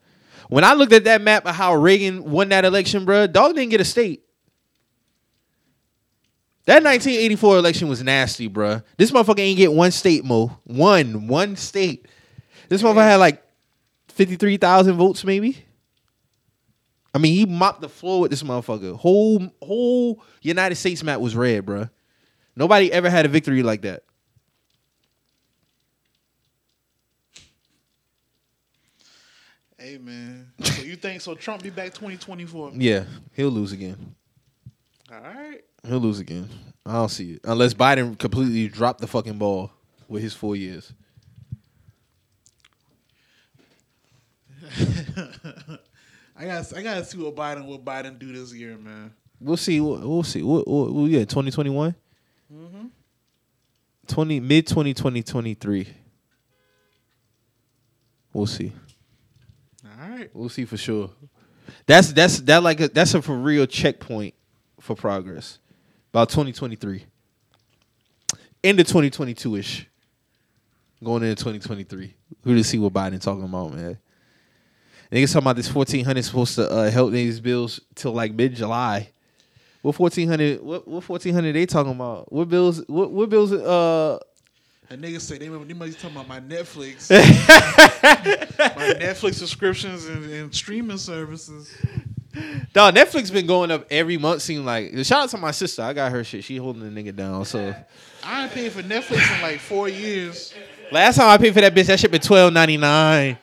When I looked at that map of how Reagan won that election, bruh, dog didn't get a state. That 1984 election was nasty, bruh. This motherfucker ain't get one state, Mo. One, one state. This motherfucker had like 53,000 votes, maybe. I mean, he mopped the floor with this motherfucker. Whole, whole United States map was red, bruh. Nobody ever had a victory like that. Hey man. so you think so? Trump be back 2024? Yeah, he'll lose again. All right. He'll lose again. I don't see it unless Biden completely dropped the fucking ball with his four years. I got I gotta see what Biden what Biden do this year, man. We'll see. We'll, we'll see. We'll, we'll, we'll- yeah, twenty twenty one. Mm-hmm. Twenty mid twenty twenty twenty three. We'll see. All right. We'll see for sure. That's that's that like a, that's a for real checkpoint for progress. About twenty twenty three. Into twenty twenty two ish. Going into twenty twenty three. Who to see what Biden talking about, man? Niggas talking about this fourteen hundred supposed to uh, help these bills till like mid July. What fourteen hundred? What what fourteen hundred they talking about? What bills? What what bills? Uh, A nigga say they, they must be talking about my Netflix, my Netflix subscriptions and, and streaming services. Dog, Netflix been going up every month. Seem like the shout out to my sister. I got her shit. She holding the nigga down. So I ain't paid for Netflix in like four years. last time I paid for that bitch, that shit been twelve ninety nine.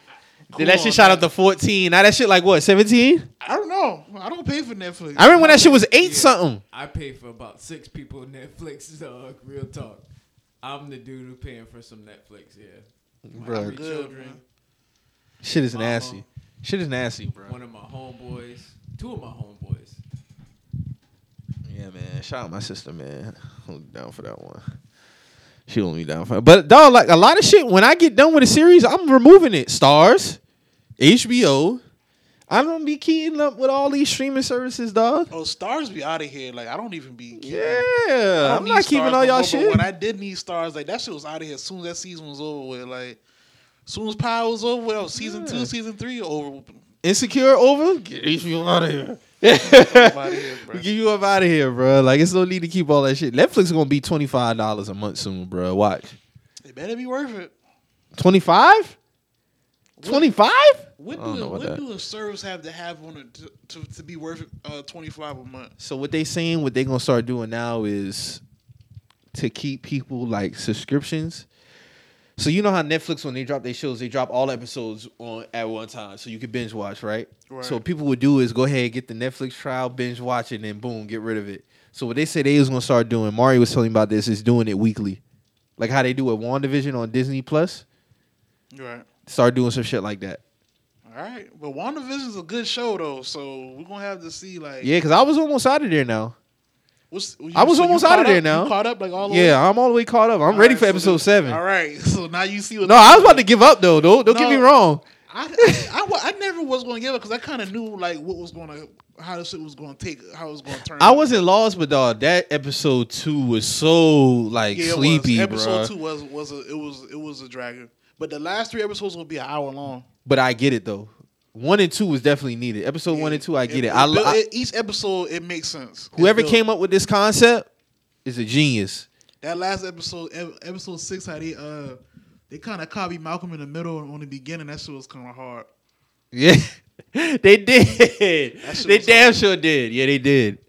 Then that Come shit on, shot man. up to fourteen. Now that shit like what seventeen? I don't know. I don't pay for Netflix. I remember when that shit was eight something. I pay for about six people Netflix, dog. Real talk. I'm the dude who paying for some Netflix, yeah. My Bruh. Good, children, man. Shit is Mama. nasty. Shit is nasty, bro. one of my homeboys, two of my homeboys. Yeah, man. Shout out my sister, man. I'm down for that one. She hold me down for it. But dog, like a lot of shit. When I get done with a series, I'm removing it. Starz, HBO. I don't be keeping up with all these streaming services, dog. Oh, Starz be out of here. Like I don't even be. keeping- yeah, I'm not keeping Starz all y'all more, but shit. When I did need Starz, like that shit was out of here as soon as that season was over with. Like, as soon as Power was over, well, season Yeah. two, season three over. Insecure over? Get HBO out of here. Bro. Get you up out of here, bro. Like it's no need to keep all that shit. Netflix is gonna be twenty five dollars a month soon, bro. Watch. It better be worth it. Twenty five? Twenty five? When do, when that. do a service have to have on it to, to, to be worth uh, twenty five a month? So what they saying, what they gonna start doing now is to keep people like subscriptions. So you know how Netflix when they drop their shows, they drop all episodes on at one time, so you can binge watch, right? Right. So what people would do is go ahead and get the Netflix trial, binge watch, it, and then boom, get rid of it. So what they said they was gonna start doing, Mario was telling me about this, is doing it weekly, like how they do with WandaVision on Disney Plus. Right. Start doing some shit like that. All right, but WandaVision's a good show though, so we're gonna have to see like. Yeah, because I was almost out of there now. What's, I was so almost out of there up? now. You caught up like all the way. Yeah, I'm all the way caught up. I'm All ready right, for so episode then- seven. All right, so now you see. No, I was about to give up though. Don't don't get me wrong. I, I, I, I never was going to give up because I kind of knew like what was going to how this shit was going to take how it was going to turn. I out. wasn't lost, but dog, that episode two was so like Yeah, sleepy, Episode two was was a, it was it was a dragon, but the last three episodes will be an hour long. But I get it though. One and two was definitely needed. Episode one and two, I get it. It- I, built- I- each episode it makes sense. Whoever came up with this concept is a genius. that last episode, episode six, how they uh they kind of copied Malcolm in the middle and on the beginning. That shit was kind of hard. Yeah, they did. They damn hard. sure did. Yeah, they did.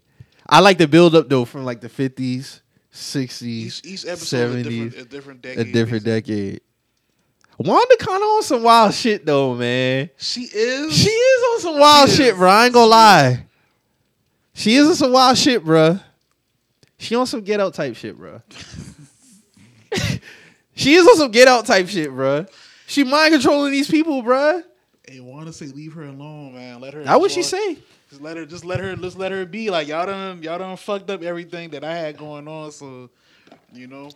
I like the build up though from like the fifties, sixties, Each each episode is a seventies, different, a different a different basically. decade. Wanda kind of on some wild shit though, man. She is. She is on some wild She shit, is. bro. I ain't gonna lie. She is on some wild shit, bro. She on some get out type shit, bro. she is on some get out type shit, bro. She mind controlling these people, bro. Hey, want to say leave her alone, man. Let her. How would she say? Just let her. Just let her. Just let her be. Like y'all done. Y'all done fucked up everything that I had going on. So, you know,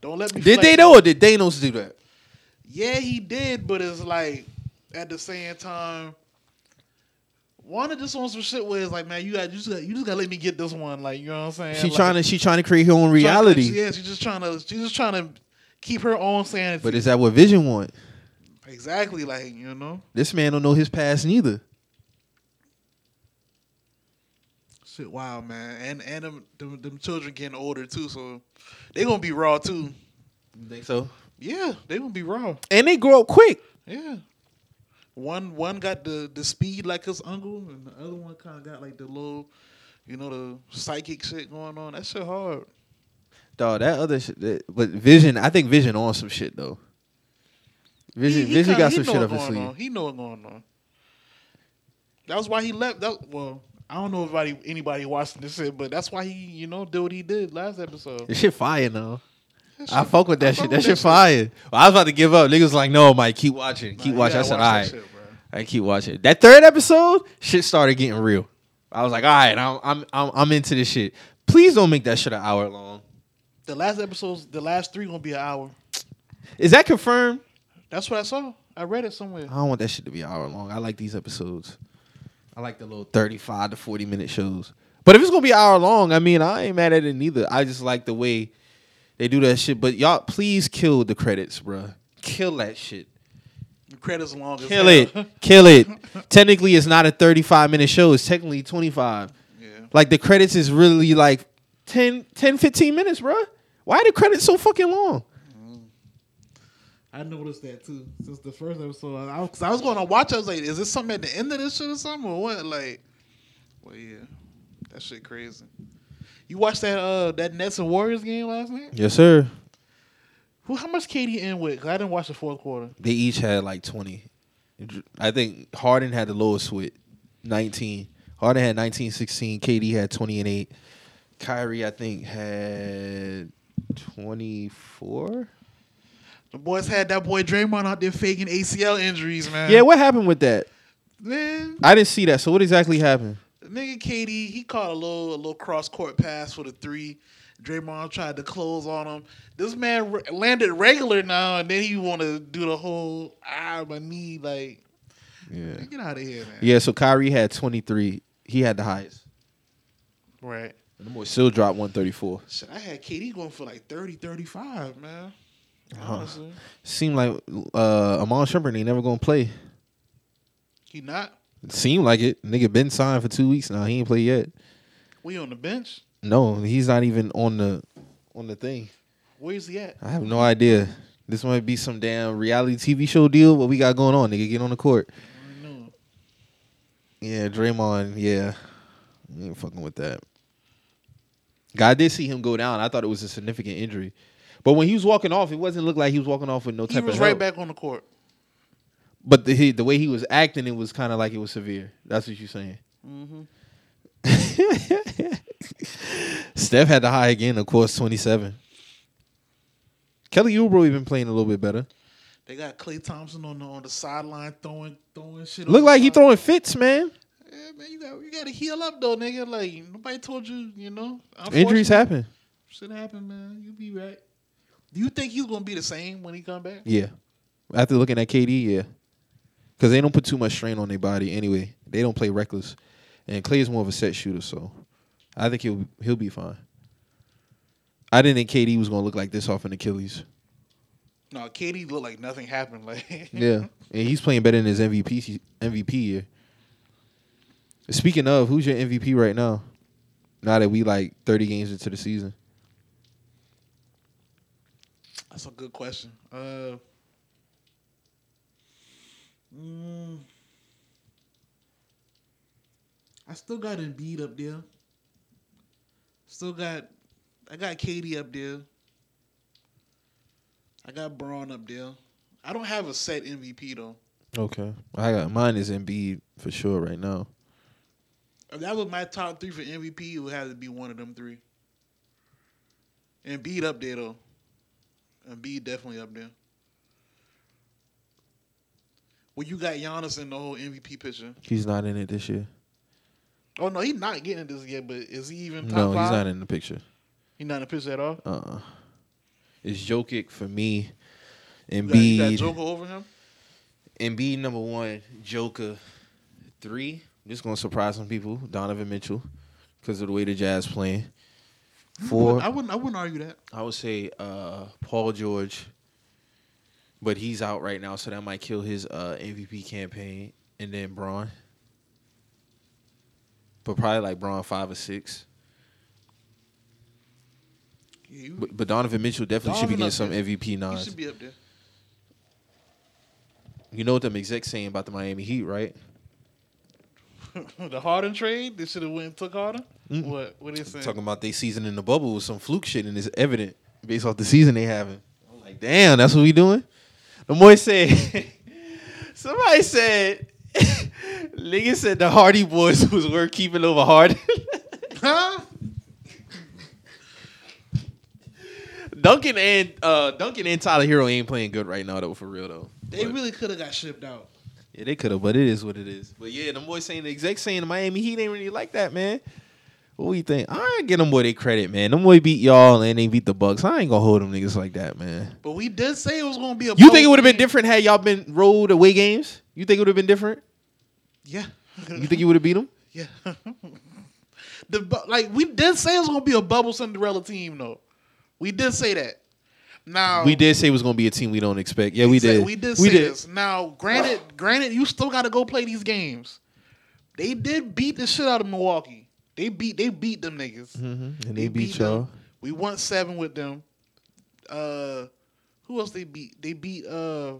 don't let me. Did they know or did Thanos do that? Yeah, he did, but it's like at the same time. Wanda just on some shit where it's like, man, you got you just got, you just gotta let me get this one, like you know what I'm saying? She Like, trying to she trying to create her own trying reality. yeah, she's just trying to she's just trying to keep her own sanity. But is that what Vision want? exactly like you know, This man don't know his past neither. shit, wow, man, and and them, them them children getting older too, so they gonna be raw too. You think so? Yeah, they gonna be raw. And they grow up quick. Yeah. One one got the the speed like his uncle, and the other one kind of got like the little, you know, the psychic shit going on. That shit hard. Dog, that other shit. That, but Vision, I think Vision on some shit though. Vision, He- he Vision kinda- got some shit up his going sleeve. on. He know what's going on. That was why he left. That well, I don't know if anybody anybody watching this shit, but that's why he you know did what he did last episode. This shit fire now. I fuck with that shit. That shit fire. Well, I was about to give up. Niggas was like, no, Mike, keep watching. Keep you watching. I said, all watch right. that shit. I keep watching. That third episode, shit started getting real. I was like, all right, I'm I'm I'm, I'm into this shit. Please don't make that shit an hour long. The last episodes, the last three gonna be an hour. Is that confirmed? That's what I saw. I read it somewhere. I don't want that shit to be an hour long. I like these episodes. I like the little 35 to 40 minute shows. But if it's gonna be an hour long, I mean, I ain't mad at it neither. I just like the way they do that shit. But y'all, please kill the credits, bruh. Kill that shit. The credits long as Kill hell. it. Kill it. Technically, it's not a 35 minute show. It's technically 25. yeah. Like the credits is really like 10, 10 15 minutes, bruh. Why are the credits so fucking long? Mm. I noticed that too since the first episode. I, was, I was going to watch. I was like, "Is this something at the end of this shit or something or what?" Like, well, yeah, that shit crazy. You watched that uh that Nets and Warriors game last night? Yes, sir. Who? How much KD in with? 'Cause I didn't watch the fourth quarter. They each had like twenty. I think Harden had the lowest with nineteen. Harden had 19, 16. KD had twenty and eight. Kyrie, I think, had twenty four. The boys had that boy Draymond out there faking ACL injuries, man. Yeah, what happened with that? man. I didn't see that. So what exactly happened? Nigga KD, he caught a little a little cross court pass for the three. Draymond tried to close on him. This man re- landed regular now, and then he want to do the whole ah my knee like Yeah. get out of here, man. Yeah, so Kyrie had 23. He had the highest. Right. And the boy still dropped 134. Shit, I had KD going for like 30, 35, man. Huh. Honestly. Seemed like uh Iman Shumpert ain't never gonna play. He not. Seemed like it. Nigga been signed for two weeks now. He ain't play yet. We on the bench. No, he's not even on the on the thing. Where's he at? I have no idea. This might be some damn reality TV show deal. What we got going on, nigga? Get on the court. Yeah, Draymond. Yeah, I ain't fucking with that. God did see him go down. I thought it was a significant injury, but when he was walking off, it wasn't look like he was walking off with no He type was of right help. back on the court. But the he, the way he was acting, it was kind of like it was severe. That's what you're saying. Mm-hmm. Steph had the high again, of course, 27. Kelly Oubre been playing a little bit better. They got Klay Thompson on the on the sideline throwing throwing shit. Look like he throwing fits, man. Yeah, man, you got you got to heal up though, nigga. Like nobody told you, you know. Injuries happen. Shit happen, man. You be right. Do you think he's gonna be the same when he come back? Yeah. After looking at KD, yeah. Because they don't put too much strain on their body anyway. They don't play reckless. And Klay is more of a set shooter, so I think he'll he'll be fine. I didn't think KD was gonna look like this off an Achilles. No, KD looked like nothing happened. Like Yeah, and he's playing better than his MVP MVP year. Speaking of, who's your MVP right now? Now that we like thirty games into the season, that's a good question. Uh, mm, I still got Embiid up there. Still got, I got KD up there. I got Brown up there. I don't have a set MVP though. okay. I got mine is Embiid for sure right now. If that was my top three for MVP, it would have to be one of them three. And Embiid up there though. Embiid definitely up there. Well, you got Giannis in the whole MVP picture. He's not in it this year. Oh no, he's not getting this yet. But is he even top No, five? he's not in the picture. He's not in the picture at all. Uh, uh it's Jokic for me. You got, you got Joker over him. Embiid number one, Joker three. Just gonna surprise some people. Donovan Mitchell, because of the way the Jazz playing. Four, I wouldn't. I wouldn't argue that. I would say uh, Paul George, but he's out right now, so that might kill his uh, MVP campaign. And then Brown, but probably like Brown five or six. Yeah, you, But, but Donovan Mitchell definitely should be getting some MVP nods. should be up there. You know what them execs saying about the Miami Heat, right? the Harden trade. They should have went and took Harden. Mm. What? What they saying? Talking about they season in the bubble with some fluke shit, and it's evident based off the season they having. I'm like, damn, that's what we doing. The boy said, somebody said, nigga said the Hardy Boys was worth keeping over Harden. Huh? Duncan and uh, Duncan and Tyler Herro ain't playing good right now though, for real though. They But- really could have got shipped out. yeah, they could have, but it is what it is. But yeah, the boys saying the exec saying the Miami Heat ain't really like that, man. What do you think? I ain't get them boy they credit, man. Them boy beat y'all and they beat the Bucks. I ain't gonna hold them niggas like that, man. But we did say it was going to be a. You think it would have been different had y'all been rolled away games? You think it would have been different? Yeah. You think you would have beat them? Yeah. the like we did say it was gonna be a bubble Cinderella team though. We did say that. Now We did say it was gonna be a team we don't expect. Yeah, we did. We did We say did. this. Now, granted, granted, you still got to go play these games. They did beat the shit out of Milwaukee. They beat they beat them niggas. Mhm. And They they beat beat them. y'all. We won seven with them. Uh, Who else they beat? They beat uh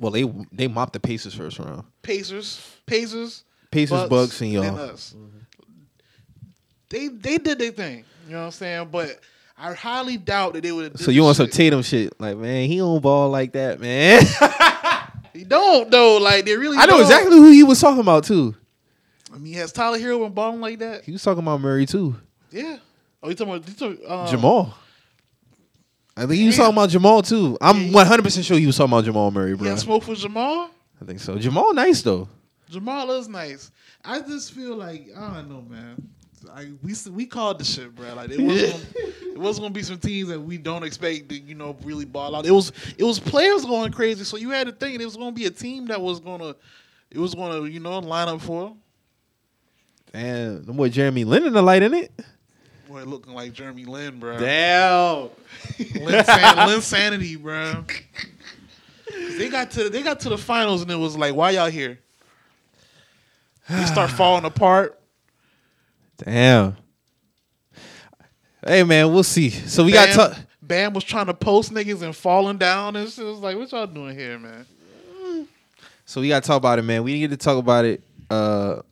Well, they they mopped the Pacers first round. Pacers, Pacers, Pacers, Bucks, and y'all. us. They they did their thing. You know what I'm saying? But I highly doubt that they would. So you want some Tatum shit? Like, man, he don't ball like that, man. He don't though. Like they really. I know don't. exactly who he was talking about too. I mean, has Tyler Herro been balling like that? He was talking about Murray too. Yeah. Oh, you talking about you talking, uh, Jamal. I think he was talking about Jamal too. I'm 100 percent sure he was talking about Jamal Murray, bro. got smoke for Jamal? I think so. Jamal nice though. Jamal is nice. I just feel like I don't know, man. I, we we called the shit, bro. Like it was gonna, it was gonna be some teams that we don't expect to you know really ball out. It was it was players going crazy, so you had to think it was gonna be a team that was gonna it was gonna you know line up for. Damn, the boy Jeremy Lin in the light in it. Boy, looking like Jeremy Lin, bro. Damn. Lin, San, Lin sanity, bro. They got to they got to the finals and it was like, why y'all here? They start falling apart. Damn. Hey man, we'll see. So we Bam, got to Bam was trying to post niggas and falling down and shit. It was like, what y'all doing here, man? so we got to talk about it, man. We didn't get to talk about it. Uh,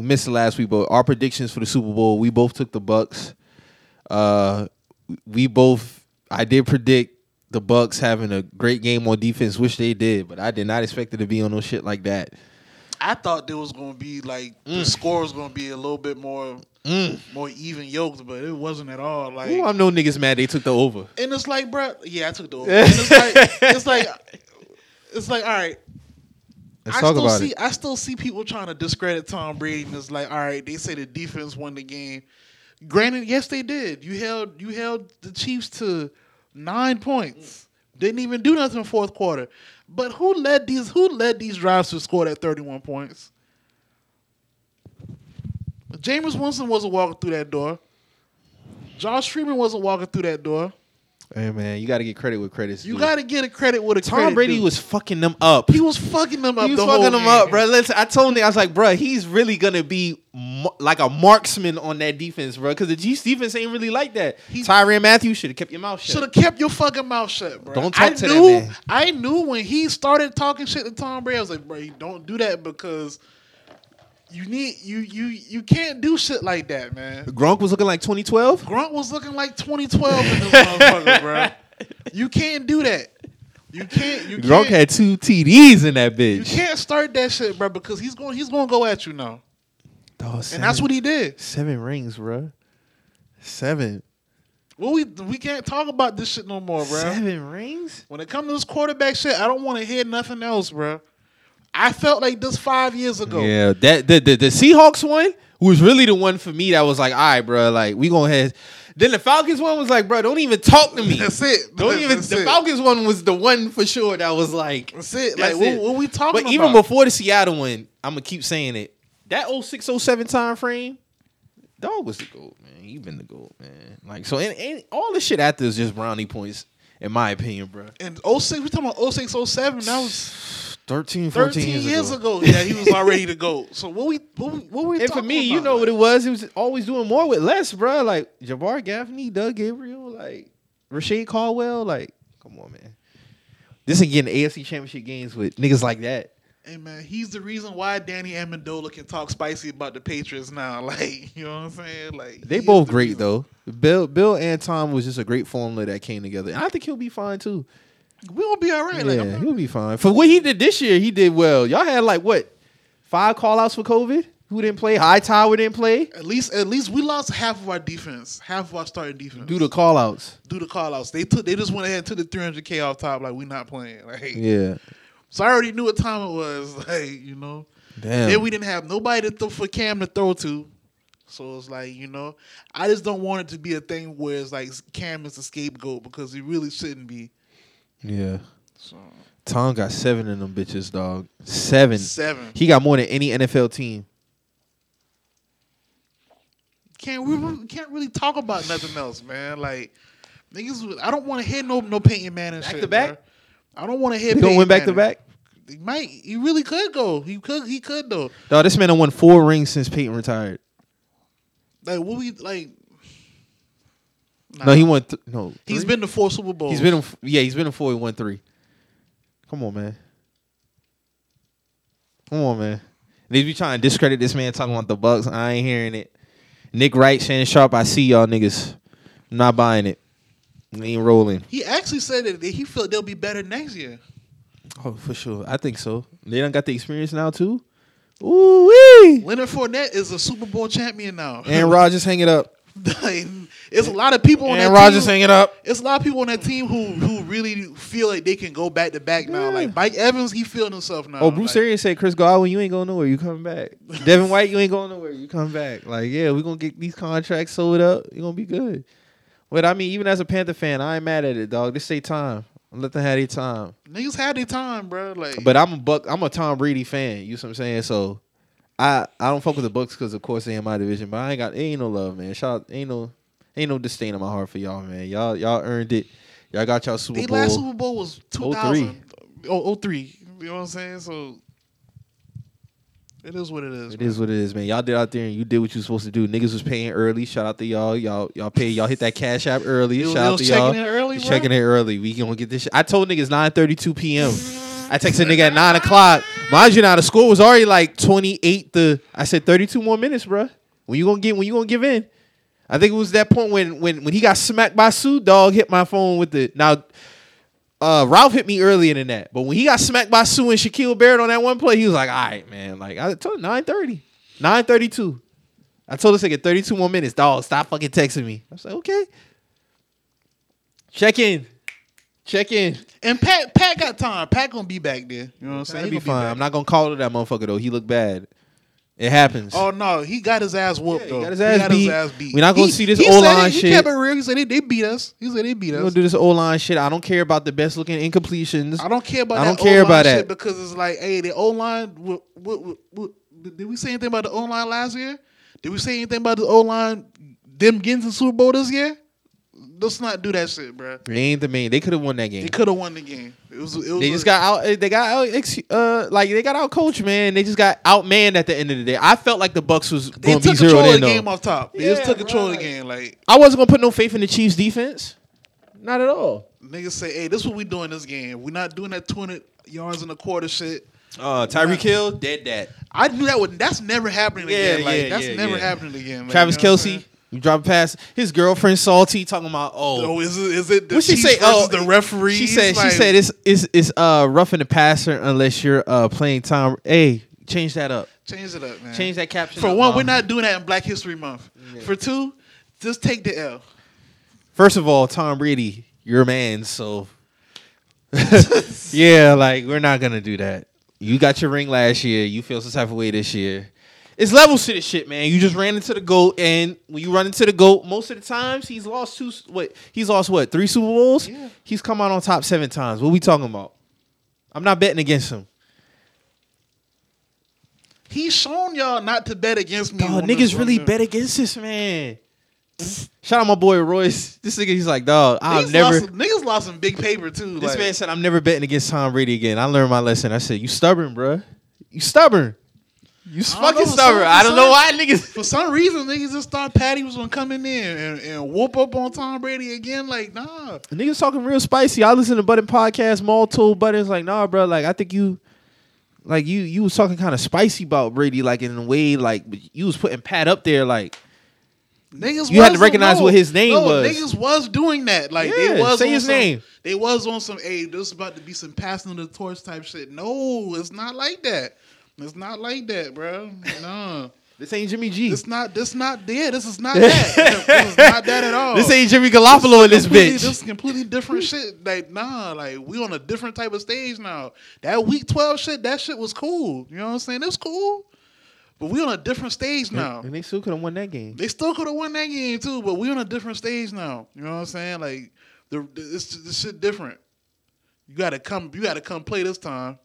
we missed it last week, but our predictions for the Super Bowl, we both took the Bucs. Uh, we both. I did predict the Bucs having a great game on defense, which they did, but I did not expect it to be on no shit like that. I thought there was gonna be like the score was gonna be a little bit more more even yoked, but it wasn't at all. Like Ooh, I'm no niggas mad they took the over. and it's like, bro, yeah, I took the over. And it's like it's like it's like, all right. Let's I talk still about see it. I still see people trying to discredit Tom Brady and it's like, all right, they say the defense won the game. Granted, yes, they did. You held you held the Chiefs to nine points. Didn't even do nothing in fourth quarter. But who led these who led these drives to score that 31 points? Jameis Winston wasn't walking through that door. Josh Freeman wasn't walking through that door. Hey man, you got to get credit with credit's You got to get a credit with a Tom credit Brady due. was fucking them up. he was fucking them up. He was the fucking them game. up, bro. Listen, I told him, I was like, bro, he's really gonna be like a marksman on that defense, bro. Because the Chiefs defense ain't really like that. He- Tyrann Mathieu should have kept your mouth shut. Should have kept your fucking mouth shut, bro. Don't talk I to that knew, man. I knew when he started talking shit to Tom Brady, I was like, bro, don't do that because you need you you you can't do shit like that, man. Gronk was looking like 2012. Gronk was looking like 2012 in this motherfucker, bro. You can't do that. You can't. You Gronk can't, had two TDs in that bitch. You can't start that shit, bro, because he's going. He's going to go at you now, Dog, and that's what he did. Seven rings, bro. Seven. Well, we we can't talk about this shit no more, bro. Seven rings. When it comes to this quarterback shit, I don't want to hear nothing else, bro. I felt like this five years ago. Yeah, that the, the the Seahawks one was really the one for me that was like, all right, bro, like we gonna have. Then the Falcons one was like, bro, don't even talk to me. That's it. Don't even. That's the it. Falcons one was the one for sure that was like. That's it. That's like, it. What, what we talking But even before the Seattle one, I'm gonna keep saying it. That 0607 time frame, dog was the gold, man. He been the gold, man. Like so, and, and all the shit after is just brownie points, in my opinion, bro. And 06, we talking about 0607, that was 13, 14 13 years, years, ago. ago. Yeah, he was already the GOAT. So what we what we, what we And for talking me, you about? know what it was. It was always doing more with less, bro. Like Jabbar Gaffney, Doug Gabriel, like Reche Caldwell. Like, come on, man. This ain't getting AFC Championship games with niggas like that. Hey man, he's the reason why Danny Amendola can talk spicy about the Patriots now. Like, you know what I'm saying? Like They both the great reason. though. Bill, Bill, and Tom was just a great formula that came together. And I think he'll be fine too. We'll be all right. Yeah, not- he'll be fine. For what he did this year, he did well. Y'all had like what five callouts for COVID? Who didn't play? Hightower didn't play. at least at least we lost half of our defense, half of our starting defense. due to callouts. Due to callouts. They took they just went ahead and took the 300k off top. Like we not playing. Like Yeah. so, I already knew what time it was. Like you know. Damn. Then we didn't have nobody to th- for Cam to throw to. So it's like, you know, I just don't want it to be a thing where it's like Cam is the scapegoat because he really shouldn't be. Yeah. So Tom got seven in them bitches, dog. Seven. seven. He got more than any NFL team. Can't we we can't really talk about nothing else, man. Like niggas, I don't want to hear no no Peyton Manning Back shit. to back? bro. I don't want to hear. He gonna win back to back. He might. He really could go. He could. He could though. Dog, this man done won four rings since Peyton retired. Like what we like. No, he won. Th- no, he's been to four Super Bowls. He's been. In, yeah, he's been in four. He won three. Come on, man. Come on, man. They be trying to discredit this man talking about the Bucs. I ain't hearing it. Nick Wright, Shannon Sharpe. I see y'all niggas. I'm not buying it. We ain't rolling. He actually said that he felt they'll be better next year. Oh, for sure. I think so. They don't got the experience now too. Ooh wee. Leonard Fournette is a Super Bowl champion now. Aaron Rodgers, hang it up. Like, it's a lot of people on Aaron that Rodgers, team. hang it up. It's a lot of people on that team who who really feel like they can go back to back now. Yeah. Like Mike Evans, he feeling himself now. Oh, Bruce like, Arians said, Chris Godwin, you ain't going nowhere. You coming back. Devin White, you ain't going nowhere. You come back. Like, yeah, we're going to get these contracts sold up. You're going to be good. But, I mean, even as a Panther fan, I ain't mad at it, dog. This say time. Let them have their time. niggas had their time, bro. Like, But I'm a Buck. I'm a Tom Brady fan. You know what I'm saying? So, I I don't fuck with the Bucs because, of course, they in my division. But I ain't got, ain't no love, man. Shout, ain't no, ain't no disdain in my heart for y'all, man. Y'all, y'all earned it. Y'all got y'all Super their Bowl. last Super Bowl was 2000. Oh, 03. You know what I'm saying? So it is what it is. It man. is what it is, man. Y'all did out there and you did what you supposed to do. Niggas was paying early. Shout out to y'all. Y'all y'all pay. Y'all hit that cash app early. They was- Shout they out was to y'all. checking in early? Checking it early. We gonna get this. Shit. I told niggas 9:32 p.m. I texted nigga at nine o'clock. Mind you, now the score was already like 28 to. I said 32 more minutes, bro. When you gonna get? When you gonna give in? I think it was that point when when when he got smacked by Suh. Dog hit my phone with the now. Uh, Ralph hit me earlier than that, but when he got smacked by Suh and Shaquille Barrett on that one play, he was like, "All right, man." Like I told him, 9:30, 9:32. I told this nigga 32 more minutes. Dog, stop fucking texting me. I was like, okay. Check in, check in. And Pat Pat got time. Pat gonna be back there. You know what I'm saying? That'll He be fine. I'm not gonna call it that motherfucker though. He looked bad. It happens. Oh no, he got his ass whooped he though. got his ass beat. beat. We not gonna He- see this he said O-line it- shit. He kept it real. He said they, they beat us. He said they beat We're us. gonna do this O line shit. I don't care about the best looking incompletions. I don't care about. I that don't care O-line about shit that. because it's like, hey, the O line. What, what, what, what, did we say anything about the O line last year? Did we say anything about the O line? Them getting to the Super Bowl this year? Let's not do that shit, bro. They ain't the main. They could have won that game. They could have won the game. It was. It was They a- just got out. They got out. Uh, like they got out coach, man. They just got outmanned at the end of the day. I felt like the Bucs was They going to be took control of in the though. game off top. They Yeah, just took control of the game. Like I wasn't gonna put no faith in the Chiefs defense. Not at all. niggas say, hey, this is what we doing this game. We're not doing that twenty yards in a quarter shit. Uh, Tyreek Hill dead that. I knew that would. That's never happening Yeah, again. Like yeah, that's yeah, never yeah. happening again. Like, Travis you know Kelce, saying? You drop a pass. His girlfriend salty talking about oh. Oh, is it is it the what she say? Oh, the referees? She said Like, she said it's it's it's uh roughing the passer unless you're uh playing Tom. Hey, change that up. change it up, man. Change that caption. For up, one, Mom. we're not doing that in Black History Month. For two, just take the L. First of all, Tom Brady, your man. So yeah, like we're not gonna do that. You got your ring last year. You feel some type of way this year. It's levels to this shit, man. You just ran into the goat, and when you run into the goat, most of the times he's lost two. What he's lost what three Super Bowls? Yeah. He's come out on top seven times. What we talking about? I'm not betting against him. He's shown y'all not to bet against me. Dog, niggas really one. bet against this man. Shout out my boy Royce. This nigga, he's like, dog, I've never. lost, niggas lost some big paper too. This like, man said, I'm never betting against Tom Brady again. I learned my lesson. I said, you stubborn, bruh. You stubborn. You fucking know, stubborn. I don't know why niggas. For some reason, niggas just thought Patty was gonna come in there and, and whoop up on Tom Brady again. Like, nah. Niggas talking real spicy. I listen to Button podcast. Maul told Button's like, nah, bro. Like, I think you, like you, you was talking kind of spicy about Brady, like in a way, like you was putting Pat up there, like Niggas You had to recognize no, what his name no, was. Niggas was doing that. Like Yeah, they was say his some, name. They was on some hey, this about to be some passing of the torch type shit. No, it's not like that. It's not like that, bro. No. this ain't Jimmy G. This not this not yeah, this is not that. this is not that at all. This ain't Jimmy Garoppolo in this bitch. This is completely different shit. Like, nah, like we on a different type of stage now. That week twelve shit, that shit was cool. You know what I'm saying? It's cool. But we on a different stage now. and they still could have won that game. They still could have won that game too, but we on a different stage now. You know what I'm saying? Like the this this shit different. You gotta come. You gotta come play this time.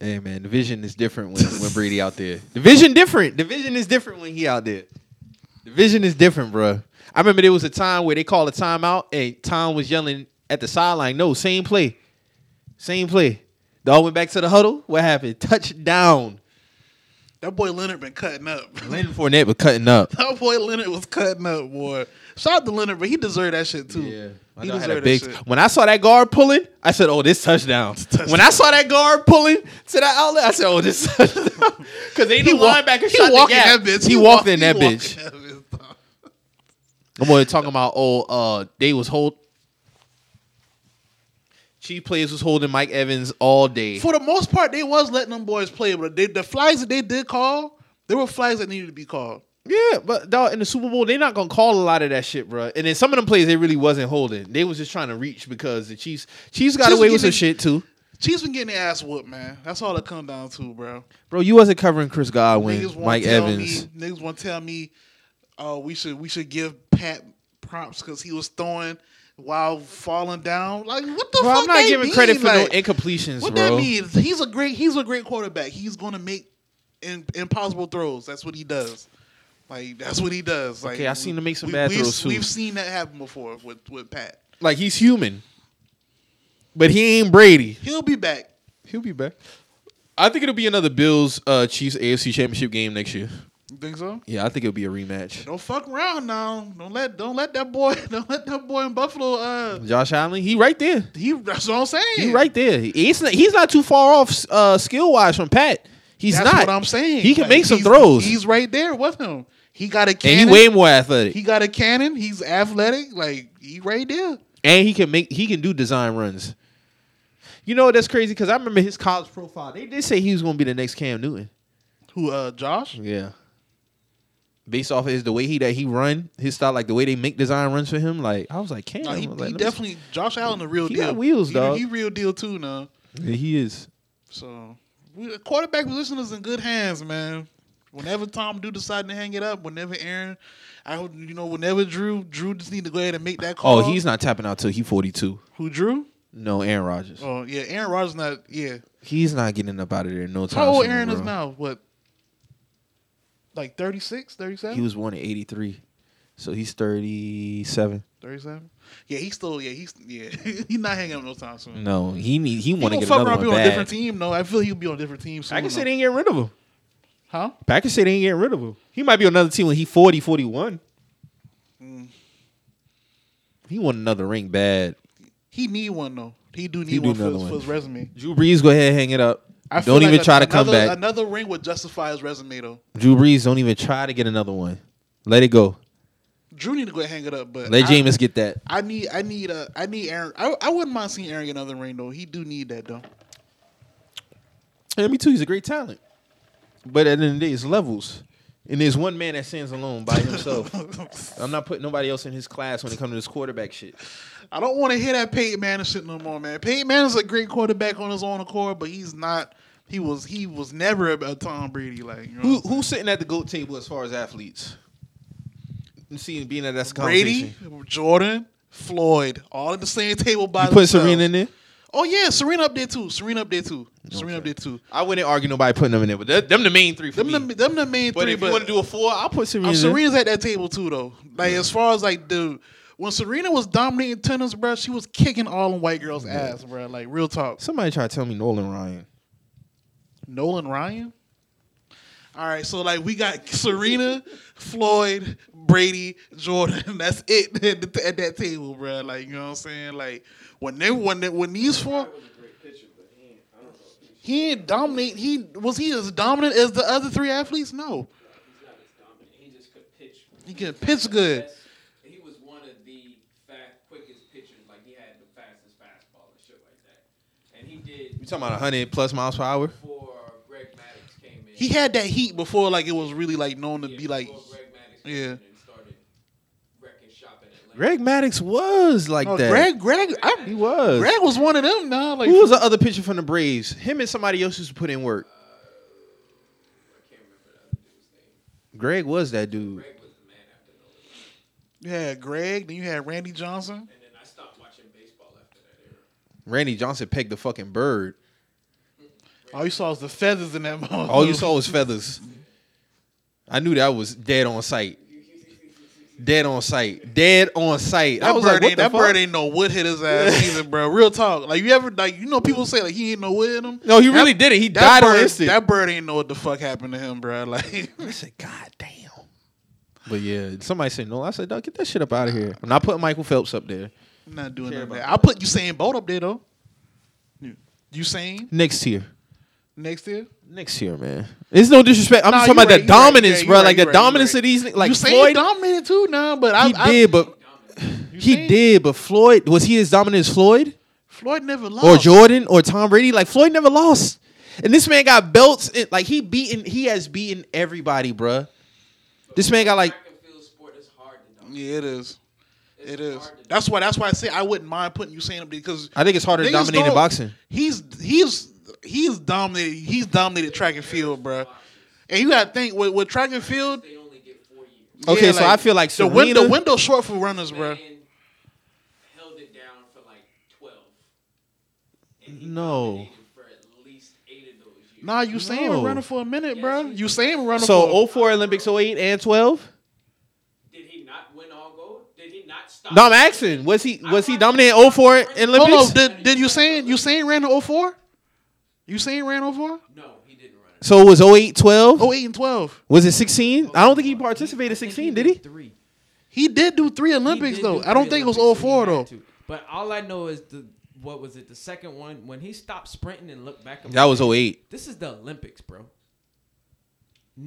Hey man, the vision is different when, when Brady out there. The vision different. The vision is different when he out there. The vision is different, bro. I remember there was a time where they called a timeout and Tom was yelling at the sideline, no, same play. Same play. They all went back to the huddle. What happened? Touchdown. That boy Leonard been cutting up. Leonard Fournette was cutting up. that boy Leonard was cutting up, boy. Shout out to Leonard, but he deserved that shit too. I he know I had a big. When I saw that guard pulling, I said, "Oh, this touchdown." touchdown. When I saw that guard pulling to that outlet, I said, "Oh, this touchdown." Because they He the walk- linebacker he shot the walked in that bitch. He, walked walk- in that he walked bitch. in that bitch. I'm only talking about oh, uh, they was hold. Chief players was holding Mike Evans all day. For the most part, they was letting them boys play, but they, the flags that they did call, there were flags that needed to be called. Yeah, but dog, in the Super Bowl, they're not gonna call a lot of that shit, bro. And then some of them plays they really wasn't holding. They was just trying to reach because the Chiefs Chiefs got Chiefs away with some shit too. Chiefs been getting their ass whooped, man. That's all it come down to, bro. Bro, you wasn't covering Chris Godwin, Niggas Mike Evans. me, niggas want to tell me, oh, we should we should give Pat props because he was throwing while falling down. Like what the Bro, fuck? I'm not giving mean? credit for no incompletions, What bro. that means? He's a great he's a great quarterback. He's gonna make in, impossible throws. That's what he does. Like that's what he does. Like, Okay, I seen him make some we- bad we've, throws, too. We've seen that happen before with with Pat. Like he's human, but he ain't Brady. He'll be back. He'll be back. I think it'll be another Bills uh, Chiefs AFC Championship game next year. You think so? Yeah, I think it'll be a rematch. Don't fuck around now. Don't let don't let that boy don't let that boy in Buffalo. Uh, Josh Allen, he right there. he that's what I'm saying. He right there. He's not, he's not too far off uh, skill wise from Pat. He's That's not. what I'm saying. He can Like, make some throws. He's right there with him. He got a and he way more athletic. He got a cannon. He's athletic. Like he right there. and he can make he can do design runs. You know that's crazy because I remember his college profile. They did say he was going to be the next Cam Newton. Who? Uh, Josh. Yeah. Based off of his the way he that he run his style, like the way they make design runs for him, like I was like, Cam. No, he, like, he definitely Josh Allen the real He deal. got wheels, he, dog. He real deal too now. Yeah, he is. So we, quarterback position is in good hands, man. Whenever Tom do decide to hang it up, whenever Aaron, I you know, whenever Drew, Drew just need to go ahead and make that oh, call. Oh, he's not tapping out till he forty two. who Drew? No, Aaron Rodgers. Oh yeah, Aaron Rodgers not. Yeah, He's not getting up out of there no time. how old Aaron is now? What? Like 36, 37? He was born in eighty three, so he's thirty seven. 37? Yeah, he's still. Yeah, he's. Yeah, he's not hanging up no time soon. No, he need he want to get fuck another around one be on a bad. different team. No, I feel he'll be on a different team soon. I can say they ain't getting rid of him. Huh? Packers say they ain't getting rid of him. He might be on another team when he 40, 41. Mm. He want another ring bad. He need one though. He do need He do one, for, another his- one. for his resume. Drew Brees, go ahead and hang it up. I don't like even a- try to come another- back. Another ring would justify his resume though. Drew Brees, don't even try to get another one. Let it go. Drew need to go ahead hang it up, but Let I, Jameis get that. I need, I need, a, I need Aaron. I, I wouldn't mind seeing Aaron get another ring though. He do need that though. Yeah, me too. He's a great talent. But at the end of the day, it's levels. And there's one man that stands alone by himself. I'm not putting nobody else in his class when it comes to this quarterback shit. I don't want to hear that Peyton Manning shit no more, man. Peyton Manning's a great quarterback on his own accord, but he's not. He was, he was never a, Tom Brady. Like you know Who who's sitting at the goat table as far as athletes? You see, being at that? Brady. Jordan, Floyd, all at the same table by You put. Serena in there. Oh yeah, Serena up there too. Serena up there too. Serena up there too. I wouldn't argue nobody putting them in there, but that- them the main three for Them me. the, them the main but three. if you want to do a four, I'll put Serena. In. Serena's at that table too, though. Like as far as like the when Serena was dominating tennis, bro, she was kicking all the white girls' ass, bro. Like real talk. Somebody try to tell me Nolan Ryan. Nolan Ryan. All right, so like we got Serena, Floyd, Brady, Jordan. That's it at, the- at that table, bro. Like you know what I'm saying? Like when they when they, when these four. He ain't dominate. He was he as dominant as the other three athletes? No, He just could pitch. he can pitch good. He was one of the fast, quickest pitchers. Like he had the fastest fastball and shit like that. And he did You talking about 100 plus miles per hour? before Greg Maddux came in. He had that heat before, like it was really like known to Yeah, be like. Greg Maddux came yeah. in and started wrecking shop in Atlanta. Greg Maddux was like No, that. Greg, Greg, I, he was. Greg was one of them. Now, like Who was the other pitcher from the Braves? Him and somebody else used to put in work. I can't remember the other dude's name. Greg was that dude. Greg was the man after Nolan. you had Greg, then you had Randy Johnson. And then I stopped watching baseball after that era. Randy Johnson pegged the fucking bird. All you saw was the feathers in that. All you saw was feathers. I knew that was dead on sight. Dead on sight. Dead on sight. I That was bird like, what ain't the that fuck? bird ain't no wood hit his ass either, bro. Real talk. Like you ever like you know people say like he ain't no wood in him. No, he really didn't. He That died on bird, instant. That bird ain't know what the fuck happened to him, bro. Like I said, God damn. But yeah, somebody said no. I said, dog, get that shit up out of here. I'm not putting Michael Phelps up there. I'm not doing that. about I'll put Usain Bolt up there though. You- Usain Next tier. Next year. Next year, man. It's no disrespect. I'm Nah, just talking about right, the you right, dominance, yeah, bro. you like the right, dominance you of these, like Usain Floyd. dominated too now, but I, he I, did, but he did. But Floyd was he as dominant as Floyd Floyd never lost. or Jordan or Tom Brady? Like Floyd never lost, and this man got belts. In, like he beaten, he has beaten everybody, bruh. This man got like Track and field sport is hard to dominate. Yeah, it is. It's It is. That's why. That's why I say I wouldn't mind putting Usain up there because I think it's harder to dominate in boxing. He's he's he's dominated. He's dominated track and field, bro. And you gotta think with, with track and field. They only get four years. Okay, yeah, so I feel like the window Serena- window short for runners, bro. Held it down for like twelve. No. dominated for at least eight of those years. Nah, Usain No. was running for a minute, Yes, bro. he- Usain was running So for. 04 Olympics, 08 and 12. Did he not win all gold? Did he not stop? No, I'm asking. Was he was he I- dominating 04 in Hold Olympics? on, did did Usain Usain ran the 04? Usain ran 04? No, he didn't run it. So it was 08, 12? 08 and 12. Was it 16? I don't think he participated I think 16, did he? Three. He did do three Olympics did though. do I don't three think it was Olympics, so he 04 had though. to. But all I know is the what was it? The second one when he stopped sprinting and looked back. That was 08. This is the Olympics, bro.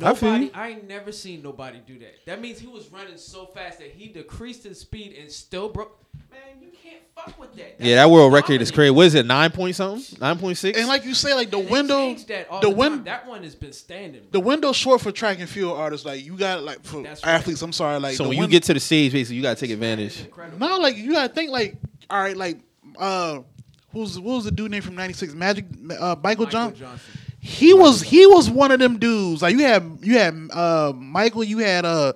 I feel Nobody, you. I ain't never seen nobody do that. That means he was running so fast that he decreased his speed and still broke. Man, you can't fuck with that. Yeah, that world record is crazy. What is it? 9 point something? 9.6? And like you say, like the And window, that all the the, win, time. That one has been standing. the bro. window short for track and field artists. Like you got like for That's right. athletes. I'm sorry, like so the when you win- get to the stage, basically, you got to take advantage. Incredible. No, like you gotta think like, all right, like uh who's what was the dude name from '96? Magic uh, Michael, Michael Johnson. Johnson. He was he was one of them dudes. Like you had you had uh Michael, you had uh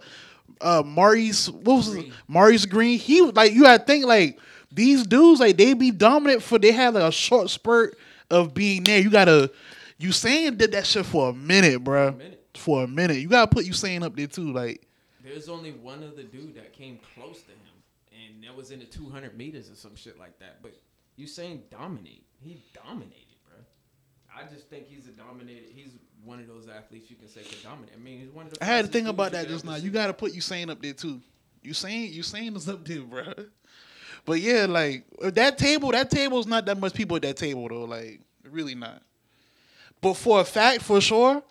uh Maurice what was his, Green. Maurice Greene. He was like you had to think like these dudes like they be dominant for they had like a short spurt of being there. You gotta Usain did that shit for a minute, bro. For a minute. You gotta put Usain up there too. Like There's only one other dude that came close to him, and that was in the 200 meters or some shit like that. But you saying dominate? He dominated. I just think he's a dominated. He's one of those athletes you can say can dominate. I mean, he's one of the. I had to fastest think about that just now. You got to put Usain up there too. Usain, Usain is up there, bro. But yeah, like uh, that table, that table is not that much people at that table though. Like really not. But for a fact, for sure,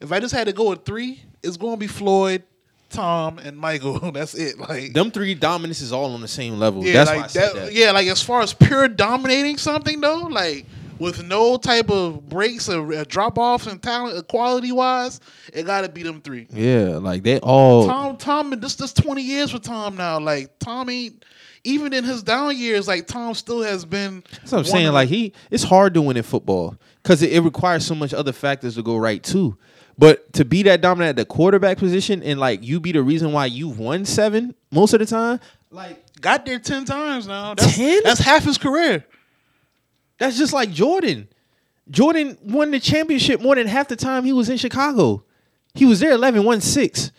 if I just had to go with three, it's going to be Floyd, Tom, and Michael. That's it. Like Them three dominance is all on the same level. yeah, That's like why I said that, that. yeah, like as far as pure dominating something though, like with no type of breaks or drop offs and talent quality wise, it got to be them three. Yeah, like they all. Tom, Tom, this this twenty years for Tom now. Like Tom ain't even in his down years. Like Tom still has been. That's what I'm saying. of Like he, it's hard to win in football because it, it requires so much other factors to go right too. But to be that dominant at the quarterback position and like you be the reason why you've won seven most of the time, like got there ten times now. That's, 10? That's half his career. That's just like Jordan. Jordan won the championship more than half the time he was in Chicago. He was there 11, won six.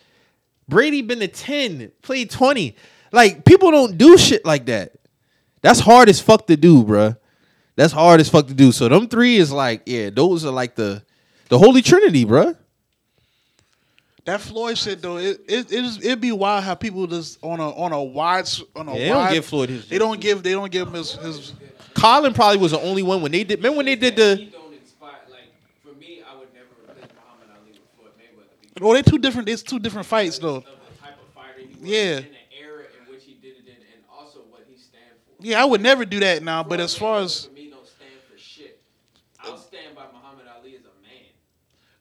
Brady been to 10, played 20. Like people don't do shit like that. That's hard as fuck to do, bruh. That's hard as fuck to do. So them three is like, yeah, those are like the the holy trinity, bruh. That Floyd shit though, it it it it'd be wild how people just on a on a wide on a Yeah, they don't give Floyd his- They don't give they don't give him his his. Colin probably was the only one when they did. Remember when they did the? don't inspire. Like for me, I would never replace Muhammad Ali with Floyd Mayweather because Well, they two different. It's two different fights though. of the type of fighter he was Yeah. in the era in which he did it in, and also what he stand for. Yeah, I would never do that now. But as far as for me, don't stand for shit. I'll stand by Muhammad Ali as a man.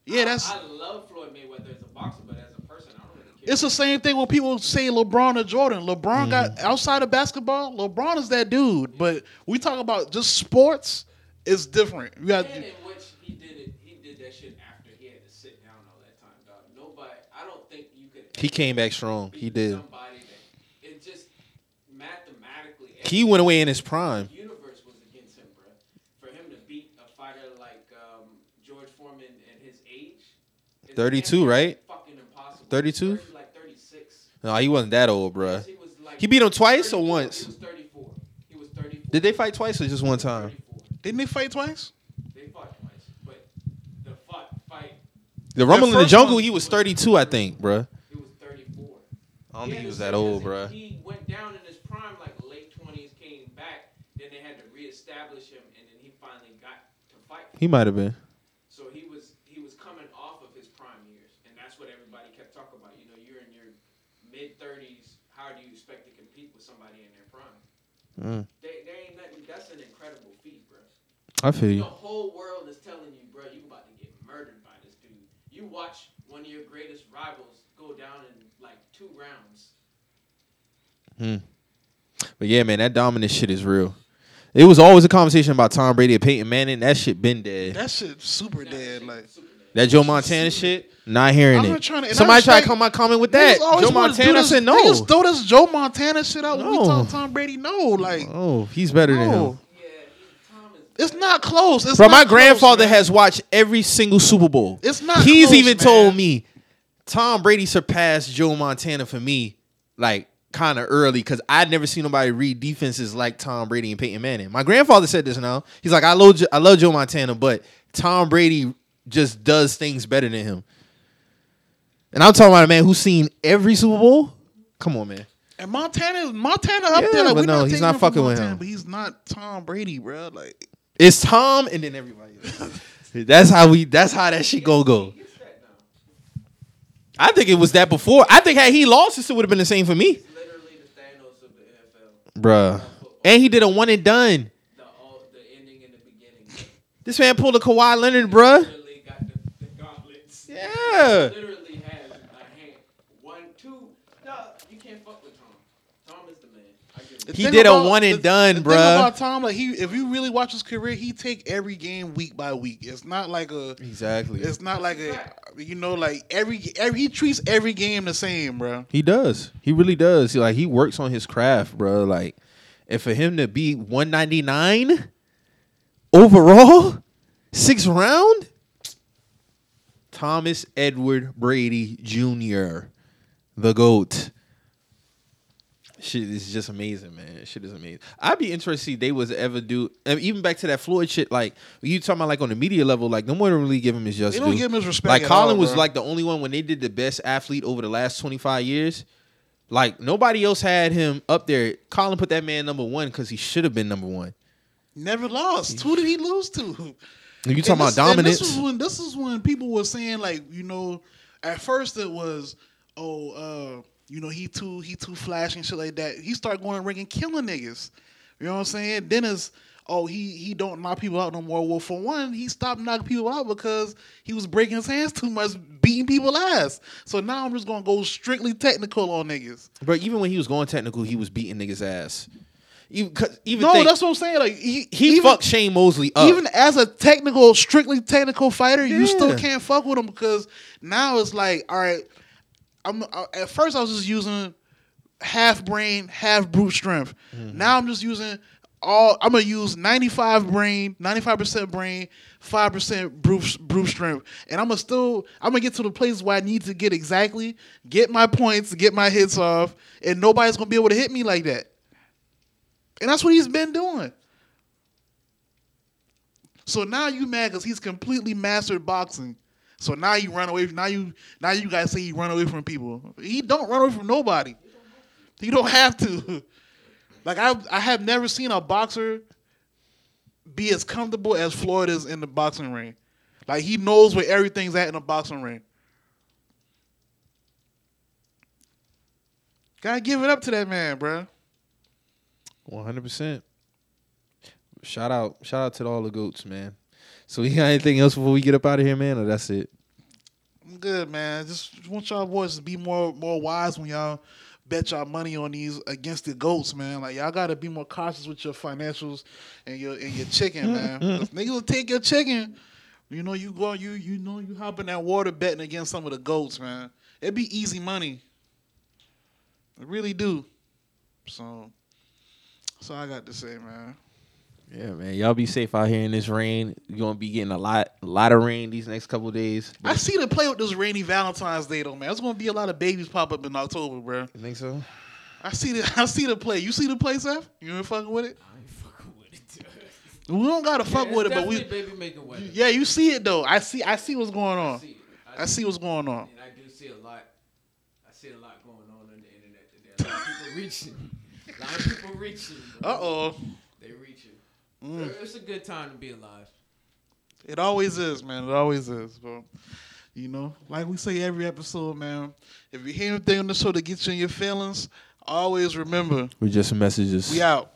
yeah, that's I, I love Floyd Mayweather as a boxer, but as a person, I don't really care. It's the same thing when people say LeBron or Jordan. LeBron got outside of basketball. LeBron is that dude, but we talk about just sports. It's different. You got And in which he did it, he did that shit after he had to sit down all that time, dog. Nobody, I don't think you could. He came back strong. He did. Somebody that it just mathematically. He went away in his prime. The universe was against him, bro. For him to beat a fighter like um, George Foreman at his age. 32, right? Fucking impossible. 32? Thirty- Like thirty six. No, he wasn't that old, bruh. He like He beat him twice or once? He was 34. He was 34. Did they fight twice or just one time? 34. Didn't they fight twice? They fought twice, but the fight, fight The Rumble in the Jungle, he was 32, I think, bruh. he was 34. I don't think he was that old, this, bruh. He went down in his prime, like late 20s, came back. Then they had to reestablish him, and then he finally got to fight. He might have been. So he was he was coming off of his prime years, and that's what everybody kept talking about. You know, you're in your mid 30s. How do you expect to compete with somebody in their prime? Mm. They, they ain't nothing. That's an incredible feat, bro. I feel you. The whole world is telling you, bro, you about to get murdered by this dude. You watch one of your greatest rivals go down in like two rounds. Hmm. But yeah, man, that dominant shit is real. It was always a conversation about Tom Brady and Peyton Manning. That shit been dead. That shit super Now, dead. shit Like super dead. That Joe Montana shit, not hearing I'm it. not trying to- Somebody tried to respect- come my comment with that. Niggas always Joe Montana this- said no. Niggas throw this Joe Montana shit out when we talk Tom Brady. No, like Oh, he's better than him. no, Yeah, he, Tom is. it's not close. It's Bro, not my grandfather man. has watched every single Super Bowl. It's not He's close, even man. told me Tom Brady surpassed Joe Montana for me, like kind of early, because I'd never seen nobody read defenses like Tom Brady and Peyton Manning. My grandfather said this now. He's like, I love, I love Joe Montana, but Tom Brady just does things better than him. And I'm talking about a man who's seen every Super Bowl. Come on, man. And Montana, Montana up Yeah, there. Like, but we no, not he's not him from fucking with Montana, him. But he's not Tom Brady, bro. Like It's Tom and then everybody. else. that's how we. That's how that shit go go. He gets that now. I think it was that before. I think had he lost, it would have been the same for me, literally the Thanos of the NFL. bruh. And he did a one and done. The all, the ending and the beginning. This man pulled a Kawhi Leonard, bruh. Literally got the, the gauntlets. Yeah. Literally has a hand. One, two. No, you can't fuck with Tom. Tom is the man. The. He thing did a one and the- done, the bruh. Thing about Tom, like he, if you really watch his career, he take every game week by week. It's not like a. Exactly. It's not like a. You know, like every every he treats every game the same, bro. He does. He really does. He, like he works on his craft, bro. Like, and for him to be 199 overall, sixth round, Thomas Edward Brady Jr., the GOAT. Shit is just amazing, man. Shit is amazing. I'd be interested to see if they was ever do and even back to that Floyd shit. Like you talking about, like on the media level, like no one really give him his just They don't due. give him his respect Like Colin all, was bro. like the only one when they did the best athlete over the last twenty five years. Like nobody else had him up there. Colin put that man number one because he should have been number one. Never lost. Who did he lose to? You talking And about this- dominance? This is when this is when people were saying like, you know, at first it was, oh, uh, you know, he too he too flashy and shit like that. He started going to ring and killing niggas. You know what I'm saying? Then it's oh he he don't knock people out no more. Well, for one, he stopped knocking people out because he was breaking his hands too much, beating people ass. So now I'm just gonna go strictly technical on niggas. But even when he was going technical, he was beating niggas ass. Even, 'cause- even No, think- that's what I'm saying. Like he he even, fucked Shane Mosley up. even as a technical, strictly technical fighter, you still can't fuck with him because now it's like, all right, I'm uh, at first I was just using half brain, half brute strength. Mm-hmm. Now I'm just using all. I'm gonna use 95 brain, 95 percent brain, five percent brute brute strength, and I'm gonna still I'm gonna get to the place where I need to get exactly get my points, get my hits off, and nobody's gonna be able to hit me like that. And that's what he's been doing. So now you mad because he's completely mastered boxing. So now you run away. Now you now you guys say he run away from people. He don't run away from nobody. He don't have to. Like I I have never seen a boxer be as comfortable as Floyd is in the boxing ring. Like he knows where everything's at in the boxing ring. Gotta give it up to that man, bruh. One hundred percent. Shout out, shout out to all the goats, man. So you got anything else before we get up out of here, man, or that's it? I'm good, man. Just want y'all boys to be more more wise when y'all bet y'all money on these against the goats, man. Like y'all gotta be more cautious with your financials and your and your chicken, man. niggas will take your chicken. You know, you go you you know you hop in that water betting against some of the goats, man. It'd be easy money. It really do. So that's all I got to say, man. Yeah, man. Y'all be safe out here in this rain. You're gonna be getting a lot, a lot of rain these next couple days. I see the play with this rainy Valentine's Day though, man. There's gonna be a lot of babies pop up in October, bro. You think so? I see the I see the play. You see the play, Seth? You ain't fucking with it? I ain't fucking with it. We don't gotta fuck Yeah, with it, but we baby making weather. yeah, you see it though. I see I see what's going I on. see it. I see what's going on. And I do see a lot. I see a lot going on on the internet today. A lot of people reaching. A lot of people reaching. bro. Uh oh. They reaching. Mm. It's a good time to be alive. It always is, man. It always is, bro. You know, like we say every episode, man. If you hear anything on the show that gets you in your feelings, always remember We're just messages. we out.